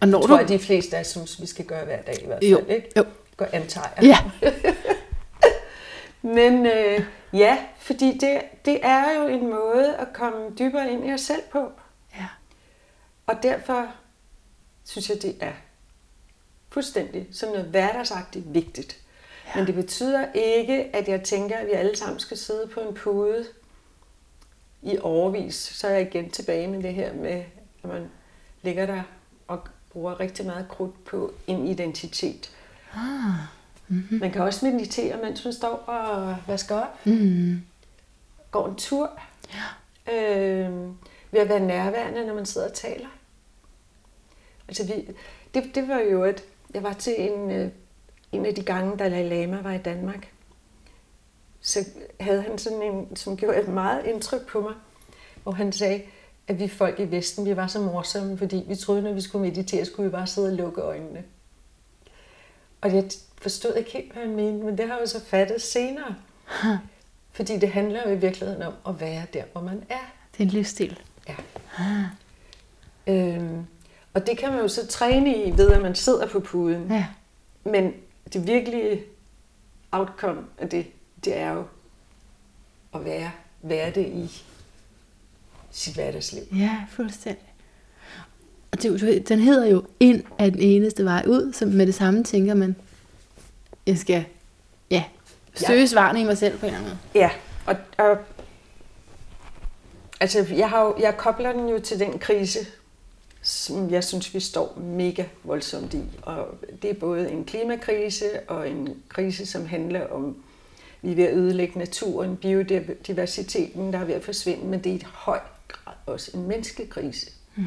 og når jeg tror, du... at de fleste af synes, vi skal gøre hver dag i hvert fald. Jo. Ikke? jo. Går antager jeg. Ja. Men øh, ja, fordi det, det er jo en måde at komme dybere ind i os selv på. Ja. Og derfor synes jeg, det er fuldstændig sådan noget hverdagsagtigt vigtigt. Ja. Men det betyder ikke, at jeg tænker, at vi alle sammen skal sidde på en pude i overvis. Så er jeg igen tilbage med det her med, at man ligger der og bruger rigtig meget krudt på en identitet. Ah. Mm-hmm. Man kan også meditere, mens man står og vasker op. Mm. Går en tur. Ja. Øh, ved at være nærværende, når man sidder og taler. Altså vi, det, det var jo, at jeg var til en, øh, en af de gange, Dalai Lama var i Danmark. Så havde han sådan en, som gjorde et meget indtryk på mig, hvor han sagde, at vi folk i Vesten, vi var så morsomme, fordi vi troede, når vi skulle meditere, skulle vi bare sidde og lukke øjnene. Og jeg forstod ikke helt, hvad han mente, men det har jeg jo så fattet senere. Ha. Fordi det handler jo i virkeligheden om at være der, hvor man er. Det er en livsstil. Ja. Øhm, og det kan man jo så træne i, ved at man sidder på puden. Ja. Men det virkelige outcome af det, det er jo at være, være det i sit hverdagsliv. Ja, fuldstændig. Og det, den hedder jo ind af den eneste vej ud, så med det samme tænker man, jeg skal ja, søge ja. svarene i mig selv på en eller anden måde. Ja, og, og altså, jeg, har jo, jeg kobler den jo til den krise, som jeg synes, vi står mega voldsomt i. Og det er både en klimakrise og en krise, som handler om, vi er ved at ødelægge naturen, biodiversiteten, der er ved at forsvinde, men det er i høj grad også en menneskekrise. Mm.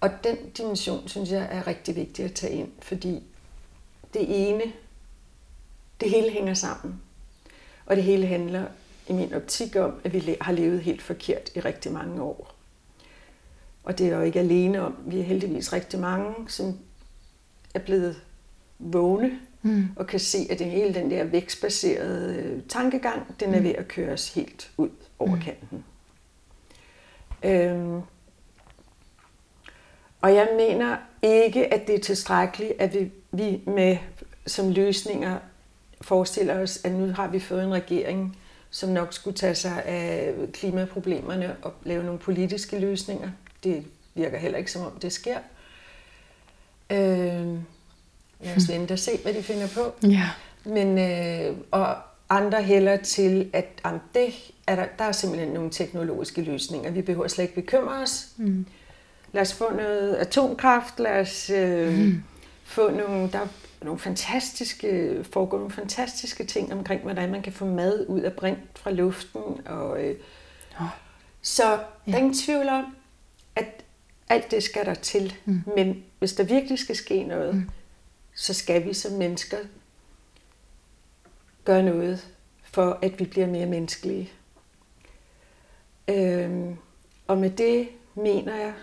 Og den dimension, synes jeg, er rigtig vigtig at tage ind, fordi det ene, det hele hænger sammen. Og det hele handler i min optik om, at vi har levet helt forkert i rigtig mange år. Og det er jo ikke alene om. Vi er heldigvis rigtig mange, som er blevet vågne mm. og kan se, at det hele den der vækstbaserede øh, tankegang, den er ved at køres helt ud over mm. kanten. Øhm, og jeg mener ikke, at det er tilstrækkeligt, at vi, vi med som løsninger forestiller os, at nu har vi fået en regering, som nok skulle tage sig af klimaproblemerne og lave nogle politiske løsninger. Det virker heller ikke, som om det sker. Øh, lad os vente og se, hvad de finder på. Ja. Men, øh, og andre hælder til, at jamen, det er der, der er simpelthen nogle teknologiske løsninger. Vi behøver slet ikke bekymre os. Mm. Lad os få noget atomkraft, lad os øh, mm. få nogle, der er nogle fantastiske, foregår nogle fantastiske ting omkring, hvordan man kan få mad ud af brint fra luften. Og, øh, oh. Så ja. der er ingen tvivl om, at alt det skal der til. Mm. Men hvis der virkelig skal ske noget, mm. Så skal vi som mennesker gøre noget for, at vi bliver mere menneskelige. Øhm, og med det mener jeg,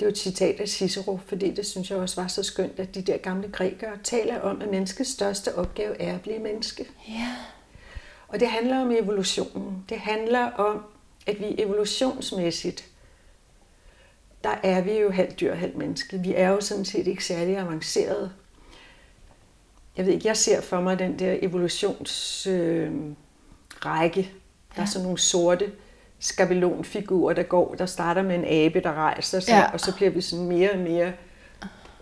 det er jo et citat af Cicero, fordi det synes jeg også var så skønt, at de der gamle grækere taler om, at menneskets største opgave er at blive menneske. Ja. Og det handler om evolutionen. Det handler om, at vi evolutionsmæssigt, der er vi jo halvt dyr, halvt menneske. Vi er jo sådan set ikke særlig avanceret. Jeg ved ikke, jeg ser for mig den der evolutionsrække. Øh, der er sådan nogle sorte skabelonfigurer, der går, der starter med en abe, der rejser sig, ja. og så bliver vi sådan mere og mere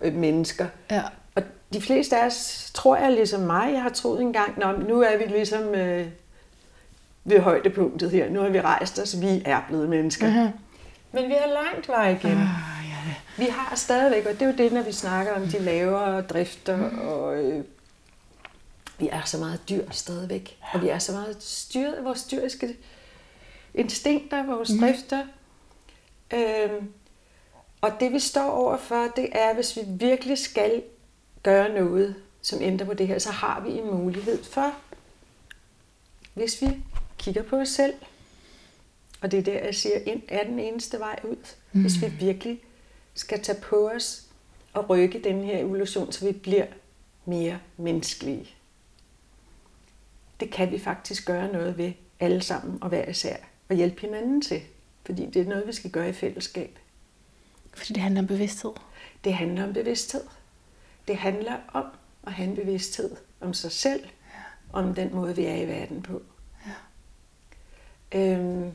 øh, mennesker. Ja. Og de fleste af os, tror jeg ligesom mig, jeg har troet engang, Nå, nu er vi ligesom øh, ved højdepunktet her, nu har vi rejst os, vi er blevet mennesker. Uh-huh. Men vi har langt vej igen. Uh, ja. Vi har stadigvæk, og det er jo det, når vi snakker om de lavere drifter, mm. og øh, vi er så meget dyr stadigvæk, ja. og vi er så meget styret af vores dyriske instinkter, vores mm. drifter. Øhm, og det vi står overfor, det er, hvis vi virkelig skal gøre noget, som ændrer på det her, så har vi en mulighed for, hvis vi kigger på os selv, og det er der, jeg siger, ind er den eneste vej ud, mm. hvis vi virkelig skal tage på os og rykke den her evolution, så vi bliver mere menneskelige. Det kan vi faktisk gøre noget ved alle sammen og hver især og hjælpe hinanden til. Fordi det er noget, vi skal gøre i fællesskab. Fordi det handler om bevidsthed? Det handler om bevidsthed. Det handler om at have en bevidsthed om sig selv, ja. om den måde, vi er i verden på. Ja. Øhm,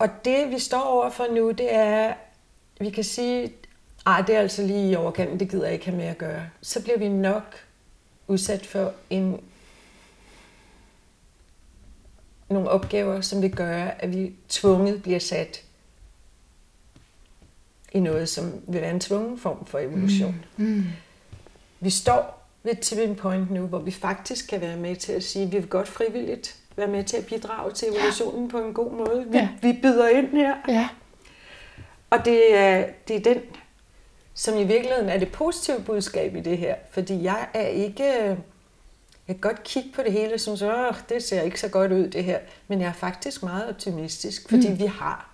og det, vi står overfor nu, det er, vi kan sige, ej, det er altså lige i overkanten, det gider jeg ikke have med at gøre. Så bliver vi nok udsat for en nogle opgaver, som vil gøre, at vi tvunget bliver sat i noget, som vil være en tvungen form for evolution. Mm. Mm. Vi står ved et tipping point nu, hvor vi faktisk kan være med til at sige, at vi vil godt frivilligt være med til at bidrage til evolutionen ja. på en god måde. Vi, ja. vi byder ind her. Ja. Og det er, det er den, som i virkeligheden er det positive budskab i det her. Fordi jeg er ikke jeg kan godt kigge på det hele og synes, at det ser ikke så godt ud det her. Men jeg er faktisk meget optimistisk, fordi mm. vi har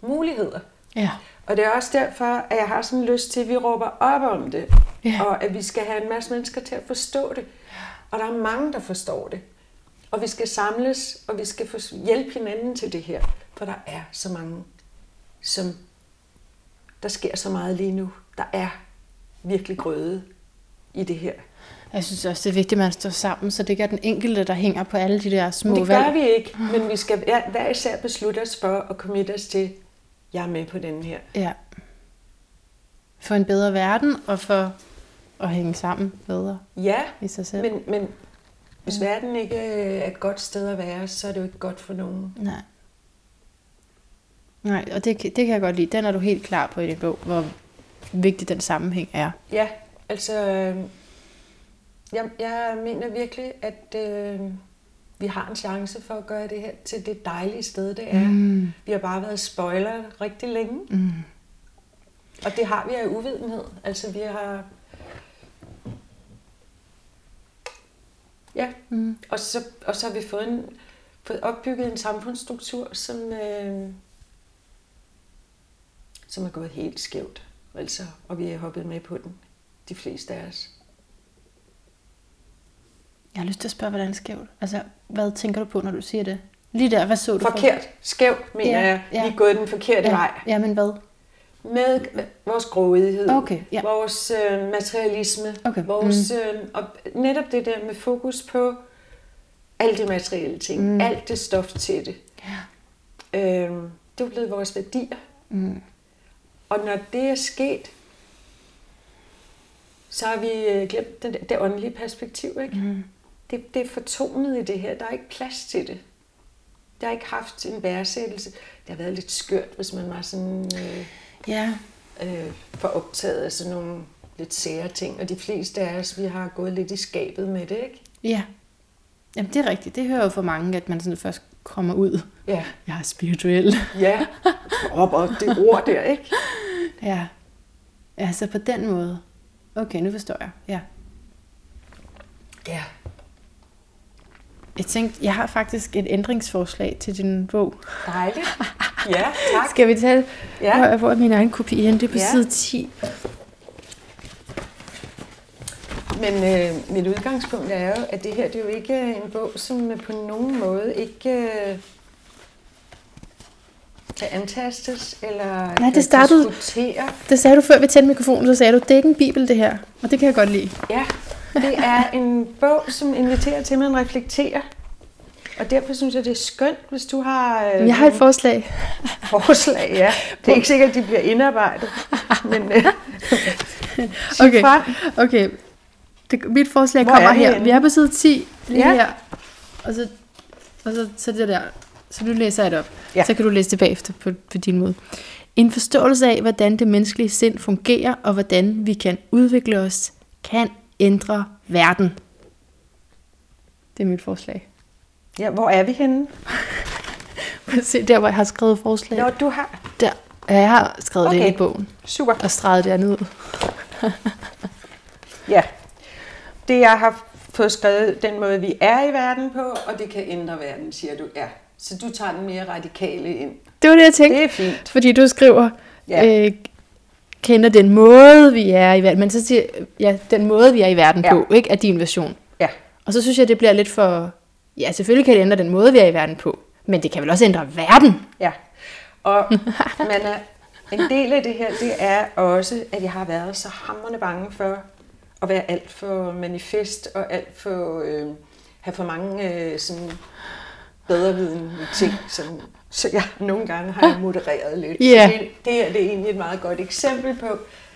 muligheder. Ja. Og det er også derfor, at jeg har sådan lyst til, at vi råber op om det. Ja. Og at vi skal have en masse mennesker til at forstå det. Og der er mange, der forstår det. Og vi skal samles, og vi skal hjælpe hinanden til det her. For der er så mange, som der sker så meget lige nu. Der er virkelig grøde i det her. Jeg synes også, det er vigtigt, at man står sammen, så det ikke er den enkelte, der hænger på alle de der små valg. Det gør valg. vi ikke, men vi skal hver især beslutte os for at committe os til, jeg er med på den her. Ja. For en bedre verden, og for at hænge sammen bedre ja, i sig selv. men, men hvis verden ikke er et godt sted at være, så er det jo ikke godt for nogen. Nej. Nej, og det, det kan jeg godt lide. Den er du helt klar på i din bog, hvor vigtig den sammenhæng er. Ja, altså jeg, jeg mener virkelig, at øh, vi har en chance for at gøre det her til det dejlige sted, det er. Mm. Vi har bare været spoiler rigtig længe. Mm. Og det har vi af uvidenhed. Altså vi har... Ja, mm. og, så, og så har vi fået, en, fået opbygget en samfundsstruktur, som, øh, som er gået helt skævt. Altså, og vi er hoppet med på den, de fleste af os. Jeg har lyst til at spørge, hvordan skævt? Altså, hvad tænker du på, når du siger det? Lige der, hvad så du Forkert. Skæv, mener Ja, jeg. ja. Vi er gået den forkerte ja, vej. Ja, men hvad? Med vores grådighed, Okay, ja. vores øh, materialisme, Okay, vores, øh, og netop det der med fokus på alle de materielle ting, mm. alt det stof til det. Ja. Øh, det er blevet vores værdier. Mm. Og når det er sket, så har vi øh, glemt det, det åndelige perspektiv. Ikke? Mm. Det, det er fortonet i det her. Der er ikke plads til det. Det har ikke haft en værdsættelse. Det har været lidt skørt, hvis man var sådan øh, Ja, øh, for optaget af sådan nogle lidt sære ting. Og de fleste af os, vi har gået lidt i skabet med det, ikke? ja. Jamen, det er rigtigt. Det hører jo for mange, at man sådan først kommer ud. Ja. Jeg er spirituel. Ja. Op og det ord der, ikke? Ja. Ja, så på den måde. Okay, nu forstår jeg. Ja. Ja. Jeg tænkte, jeg har faktisk et ændringsforslag til din bog. Dejligt. Ja, tak. Skal vi tage, Ja. hvor, hvor er min egen kopi hen? Det er på Ja. side 10. Men øh, mit udgangspunkt er jo, at det her det er jo ikke en bog, som på nogen måde ikke øh, kan antastes eller Nej, det startede- diskutere. Det sagde du før vi tændte mikrofonen, så sagde du, det er ikke en bibel det her. Og det kan jeg godt lide. Ja, det er en bog, som inviterer til, at man reflekterer. Og derfor synes jeg, det er skønt, hvis du har øh, jeg har et forslag. forslag. Ja. Det er ikke sikkert, at de bliver indarbejdet. Men øh, Okay. Okay, det, mit forslag Hvor kommer er her. henne? Vi er på side 10, lige Ja. her. Og så, og så, så det der. Så nu læser jeg det op. Ja. Så kan du læse det bagefter på, på din måde. En forståelse af, hvordan det menneskelige sind fungerer, og hvordan vi kan udvikle os, kan ændre verden. Det er mit forslag. Ja, hvor er vi henne? Se der, hvor jeg har skrevet forslag. Nå, du har. Der. Ja, jeg har skrevet okay. det i bogen. Super. Og streget det andet ud. Ja. Det, jeg har fået skrevet, den måde, vi er i verden på, og det kan ændre verden, siger du. Ja. Så du tager den mere radikale ind. Det var det, jeg tænkte. Det er fint. Fordi du skriver, ja. øh, kender den måde, vi er i verden. Men så siger ja, den måde, vi er i verden Ja. på, ikke er din version. Ja. Og så synes jeg, det bliver lidt for... Ja, selvfølgelig kan det ændre den måde, vi er i verden på. Men det kan vel også ændre verden. Ja. Og man er, en del af det her, det er også, at jeg har været så hammerende bange for at være alt for manifest og alt for øh, have for mange øh, sådan bedrevidende ting. Sådan, så jeg nogle gange har jeg modereret lidt. Så det, det, er, det er egentlig et meget godt eksempel på,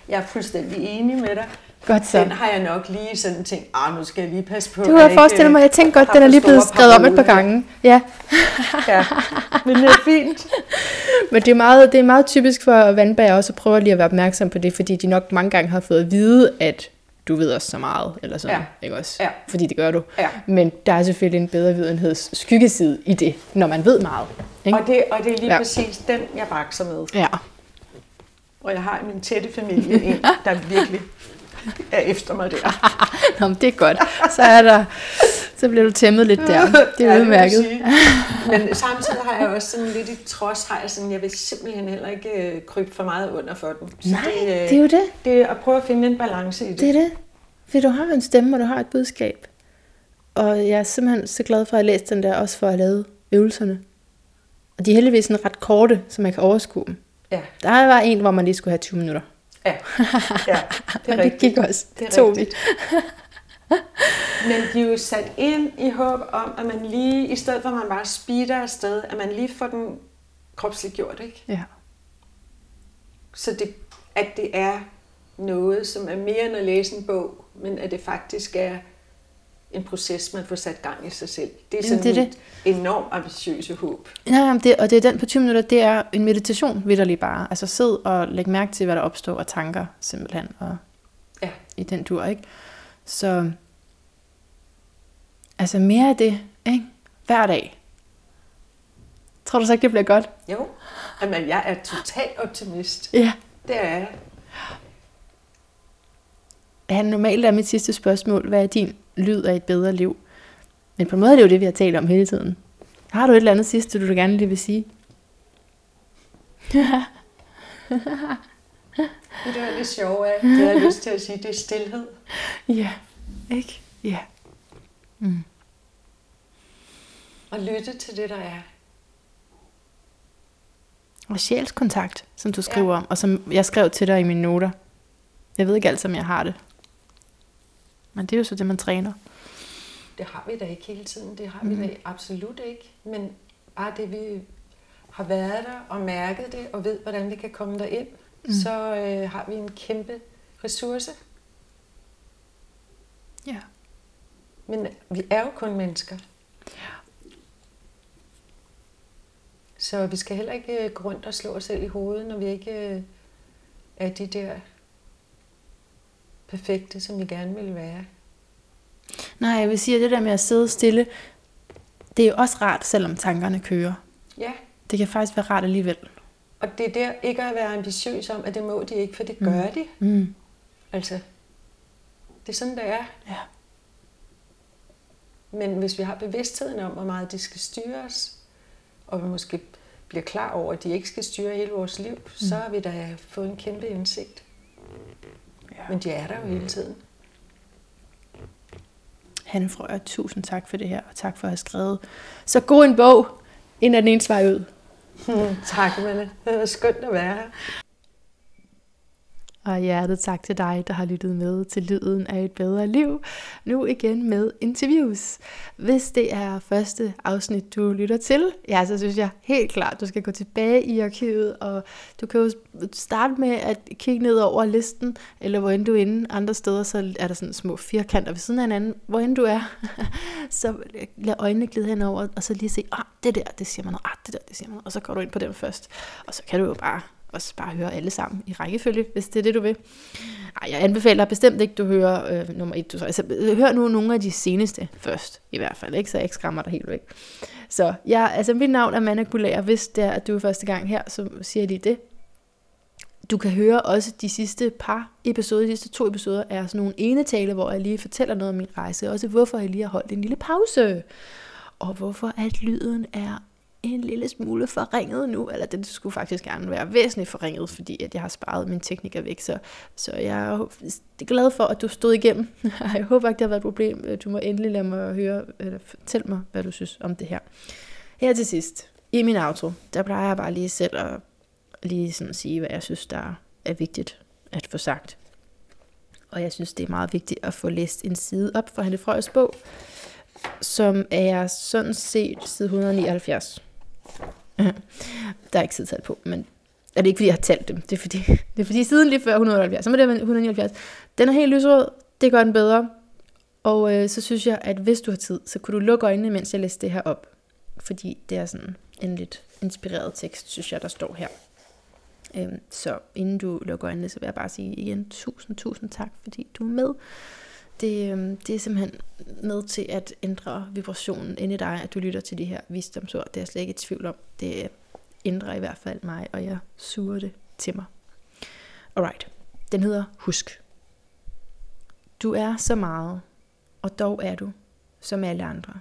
jeg er fuldstændig enig med dig. Godt så. Den har jeg nok lige sådan tænkt, ah, nu skal jeg lige passe på. Det kunne jeg forestille mig. Jeg tænkte godt, den er lige blevet skrevet om et par gange. Ja. Ja, men det er fint. Men det er, meget, det er meget typisk for vandbærer også at prøve lige at være opmærksom på det, fordi de nok mange gange har fået at vide, at du ved også så meget, eller sådan, Ja. ikke også? Ja. Fordi det gør du. Ja. Men der er selvfølgelig en bedre videnheds skyggeside i det, når man ved meget. Ikke? Og det, og det er lige. Ja. præcis den, jeg bakser med. Ja. Og jeg har i min tætte familie en, der virkelig er efter mig der. Nå, men det er godt. Så er der, så bliver du tæmmet lidt der. Det Ja, er jeg udmærket. Men samtidig har jeg også sådan lidt i trods, har jeg sådan, jeg vil simpelthen heller ikke øh, krybe for meget under for den. Så Nej, det, øh, det er jo det. det er at prøve at finde en balance i det. Det er det. Fordi du har en stemme, og du har et budskab. Og jeg er simpelthen så glad for at have læst den der, også for at lavet øvelserne. Og de er heldigvis sådan ret korte, så man kan overskue dem. Ja, Der var en, hvor man lige skulle have 20 minutter. ja, ja, det Men er det rigtigt. gik også. Det er tog rigtigt. Men de er jo sat ind i håb om, at man lige, i stedet for at man bare speeder afsted, at man lige får den kropsligt gjort, ikke? Ja. Så det, at det er noget, som er mere end at læse en bog, men at det faktisk er en proces, man får sat gang i sig selv. Det er Jamen, sådan det er enormt ambitiøse håb. Nej, jamen det, og det er den på 20 minutter, det er en meditation, vidderligt bare. Altså sid og læg mærke til, hvad der opstår af tanker, simpelthen, og Ja. i den dur, ikke? Så, altså mere af det, ikke? Hver dag. Tror du så ikke, det bliver godt? Jo, Jamen, jeg er total optimist. Ja. Det er jeg. Ja, normalt er mit sidste spørgsmål, hvad er din lyd af et bedre liv? Men på en måde er det jo det, vi har talt om hele tiden. Har du et eller andet sidste, du gerne lige vil sige? Det er lidt sjovt af. Det har jeg lyst til at sige, det er stillhed. Ja, ikke? Ja. Mm. Og lytte til det, der er. Og sjælskontakt, som du skriver ja. om, og som jeg skrev til dig i mine noter. Jeg ved ikke altid, om jeg har det. Men det er jo så det, man træner. Det har vi da ikke hele tiden. Det har mm. vi da absolut ikke. Men bare det, vi har været der og mærket det, og ved, hvordan vi kan komme derind, mm. så øh, har vi en kæmpe ressource. Ja. Men vi er jo kun mennesker. Så vi skal heller ikke øh, gå rundt og slå os selv i hovedet, når vi ikke øh, er de der perfekte, som vi gerne vil være. Nej, jeg vil sige, at det der med at sidde stille, det er jo også rart, selvom tankerne kører. Ja. Det kan faktisk være rart alligevel. Og det er der ikke at være ambitiøs om, at det må de ikke, for det mm. gør de. Mm. Altså, det er sådan, det er. Ja. Men hvis vi har bevidstheden om, hvor meget de skal styre os, og vi måske bliver klar over, at de ikke skal styre hele vores liv, mm. så har vi da fået en kæmpe indsigt. Ja. Men de er der jo hele tiden. Hanne Frøer, tusind tak for det her, og tak for at have skrevet så god en bog, inden den ene vej ud. tak, Mette. Det var skønt at være her. Og hjertet tak til dig, der har lyttet med til Lyden af et bedre liv. Nu igen med interviews. Hvis det er første afsnit, du lytter til, ja, så synes jeg helt klart, du skal gå tilbage i arkivet, og du kan jo starte med at kigge ned over listen, eller hvor end du er inde. Andre steder, så er der sådan små firkanter ved siden af hinanden. Hvor end du er, så lad øjnene glide henover, og så lige se, ah, det der, det siger man noget, ah, det der, det siger man noget. Og så går du ind på den først. Og så kan du jo bare også bare høre alle sammen i rækkefølge, hvis det er det, du vil. Ej, jeg anbefaler bestemt ikke, du hører øh, nummer et. Du, så, altså, hør nu nogle af de seneste først, i hvert fald, ikke? så jeg ikke skræmmer dig helt væk. Så ja, altså mit navn er Manna Gulær. Hvis det er, at du er første gang her, så siger jeg lige det. Du kan høre også de sidste par episoder, de sidste to episoder, er sådan nogle ene tale, hvor jeg lige fortæller noget om min rejse, også hvorfor jeg lige har holdt en lille pause, og hvorfor at lyden er en lille smule forringet nu, eller den skulle faktisk gerne være væsentligt forringet, fordi at jeg har sparet min tekniker væk, så, så jeg er glad for, at du stod igennem. jeg håber ikke, det har været et problem. Øh, du må endelig lade mig høre, eller fortæl mig, hvad du synes om det her. Her til sidst, i min outro, der plejer jeg bare lige selv at lige sådan sige, hvad jeg synes, der er vigtigt at få sagt. Og jeg synes, det er meget vigtigt at få læst en side op fra Hanne Frøs bog, som er sådan set side 179. Der er ikke siddet på, men er det ikke fordi, jeg har talt dem. Det er fordi, det er fordi siden lige før 170, så var det 179. Den er helt lysrød, det gør den bedre. Og øh, så synes jeg, at hvis du har tid, så kunne du lukke øjnene, mens jeg læser det her op. Fordi det er sådan en lidt inspireret tekst, synes jeg, der står her. Øhm, så inden du lukker øjnene, så vil jeg bare sige igen tusind, tusind tak, fordi du er med det, øhm, det er simpelthen med til at ændre vibrationen inde i dig, at du lytter til de her visdomsord. Det er jeg slet ikke i tvivl om. Det ændrer i hvert fald mig, og jeg suger det til mig. Alright. Den hedder Husk. Du er så meget, og dog er du, som alle andre.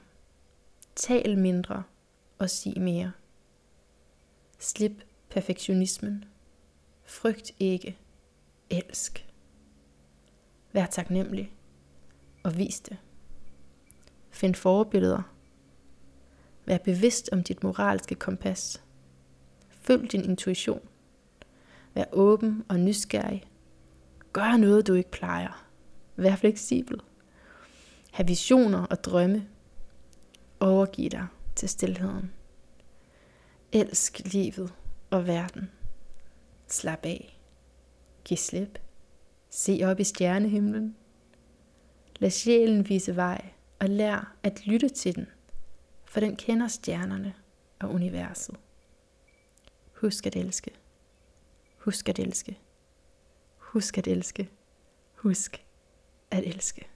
Tal mindre og sig mere. Slip perfektionismen. Frygt ikke. Elsk. Vær taknemmelig og vis det. Find forbilleder. Vær bevidst om dit moralske kompas. Følg din intuition. Vær åben og nysgerrig. Gør noget, du ikke plejer. Vær fleksibel. Ha' visioner og drømme. Overgiv dig til stillheden. Elsk livet og verden. Slap af. Giv slip. Se op i stjernehimlen. Lad sjælen vise vej, og lær at lytte til den, for den kender stjernerne og universet. Husk at elske. Husk at elske. Husk at elske. Husk at elske.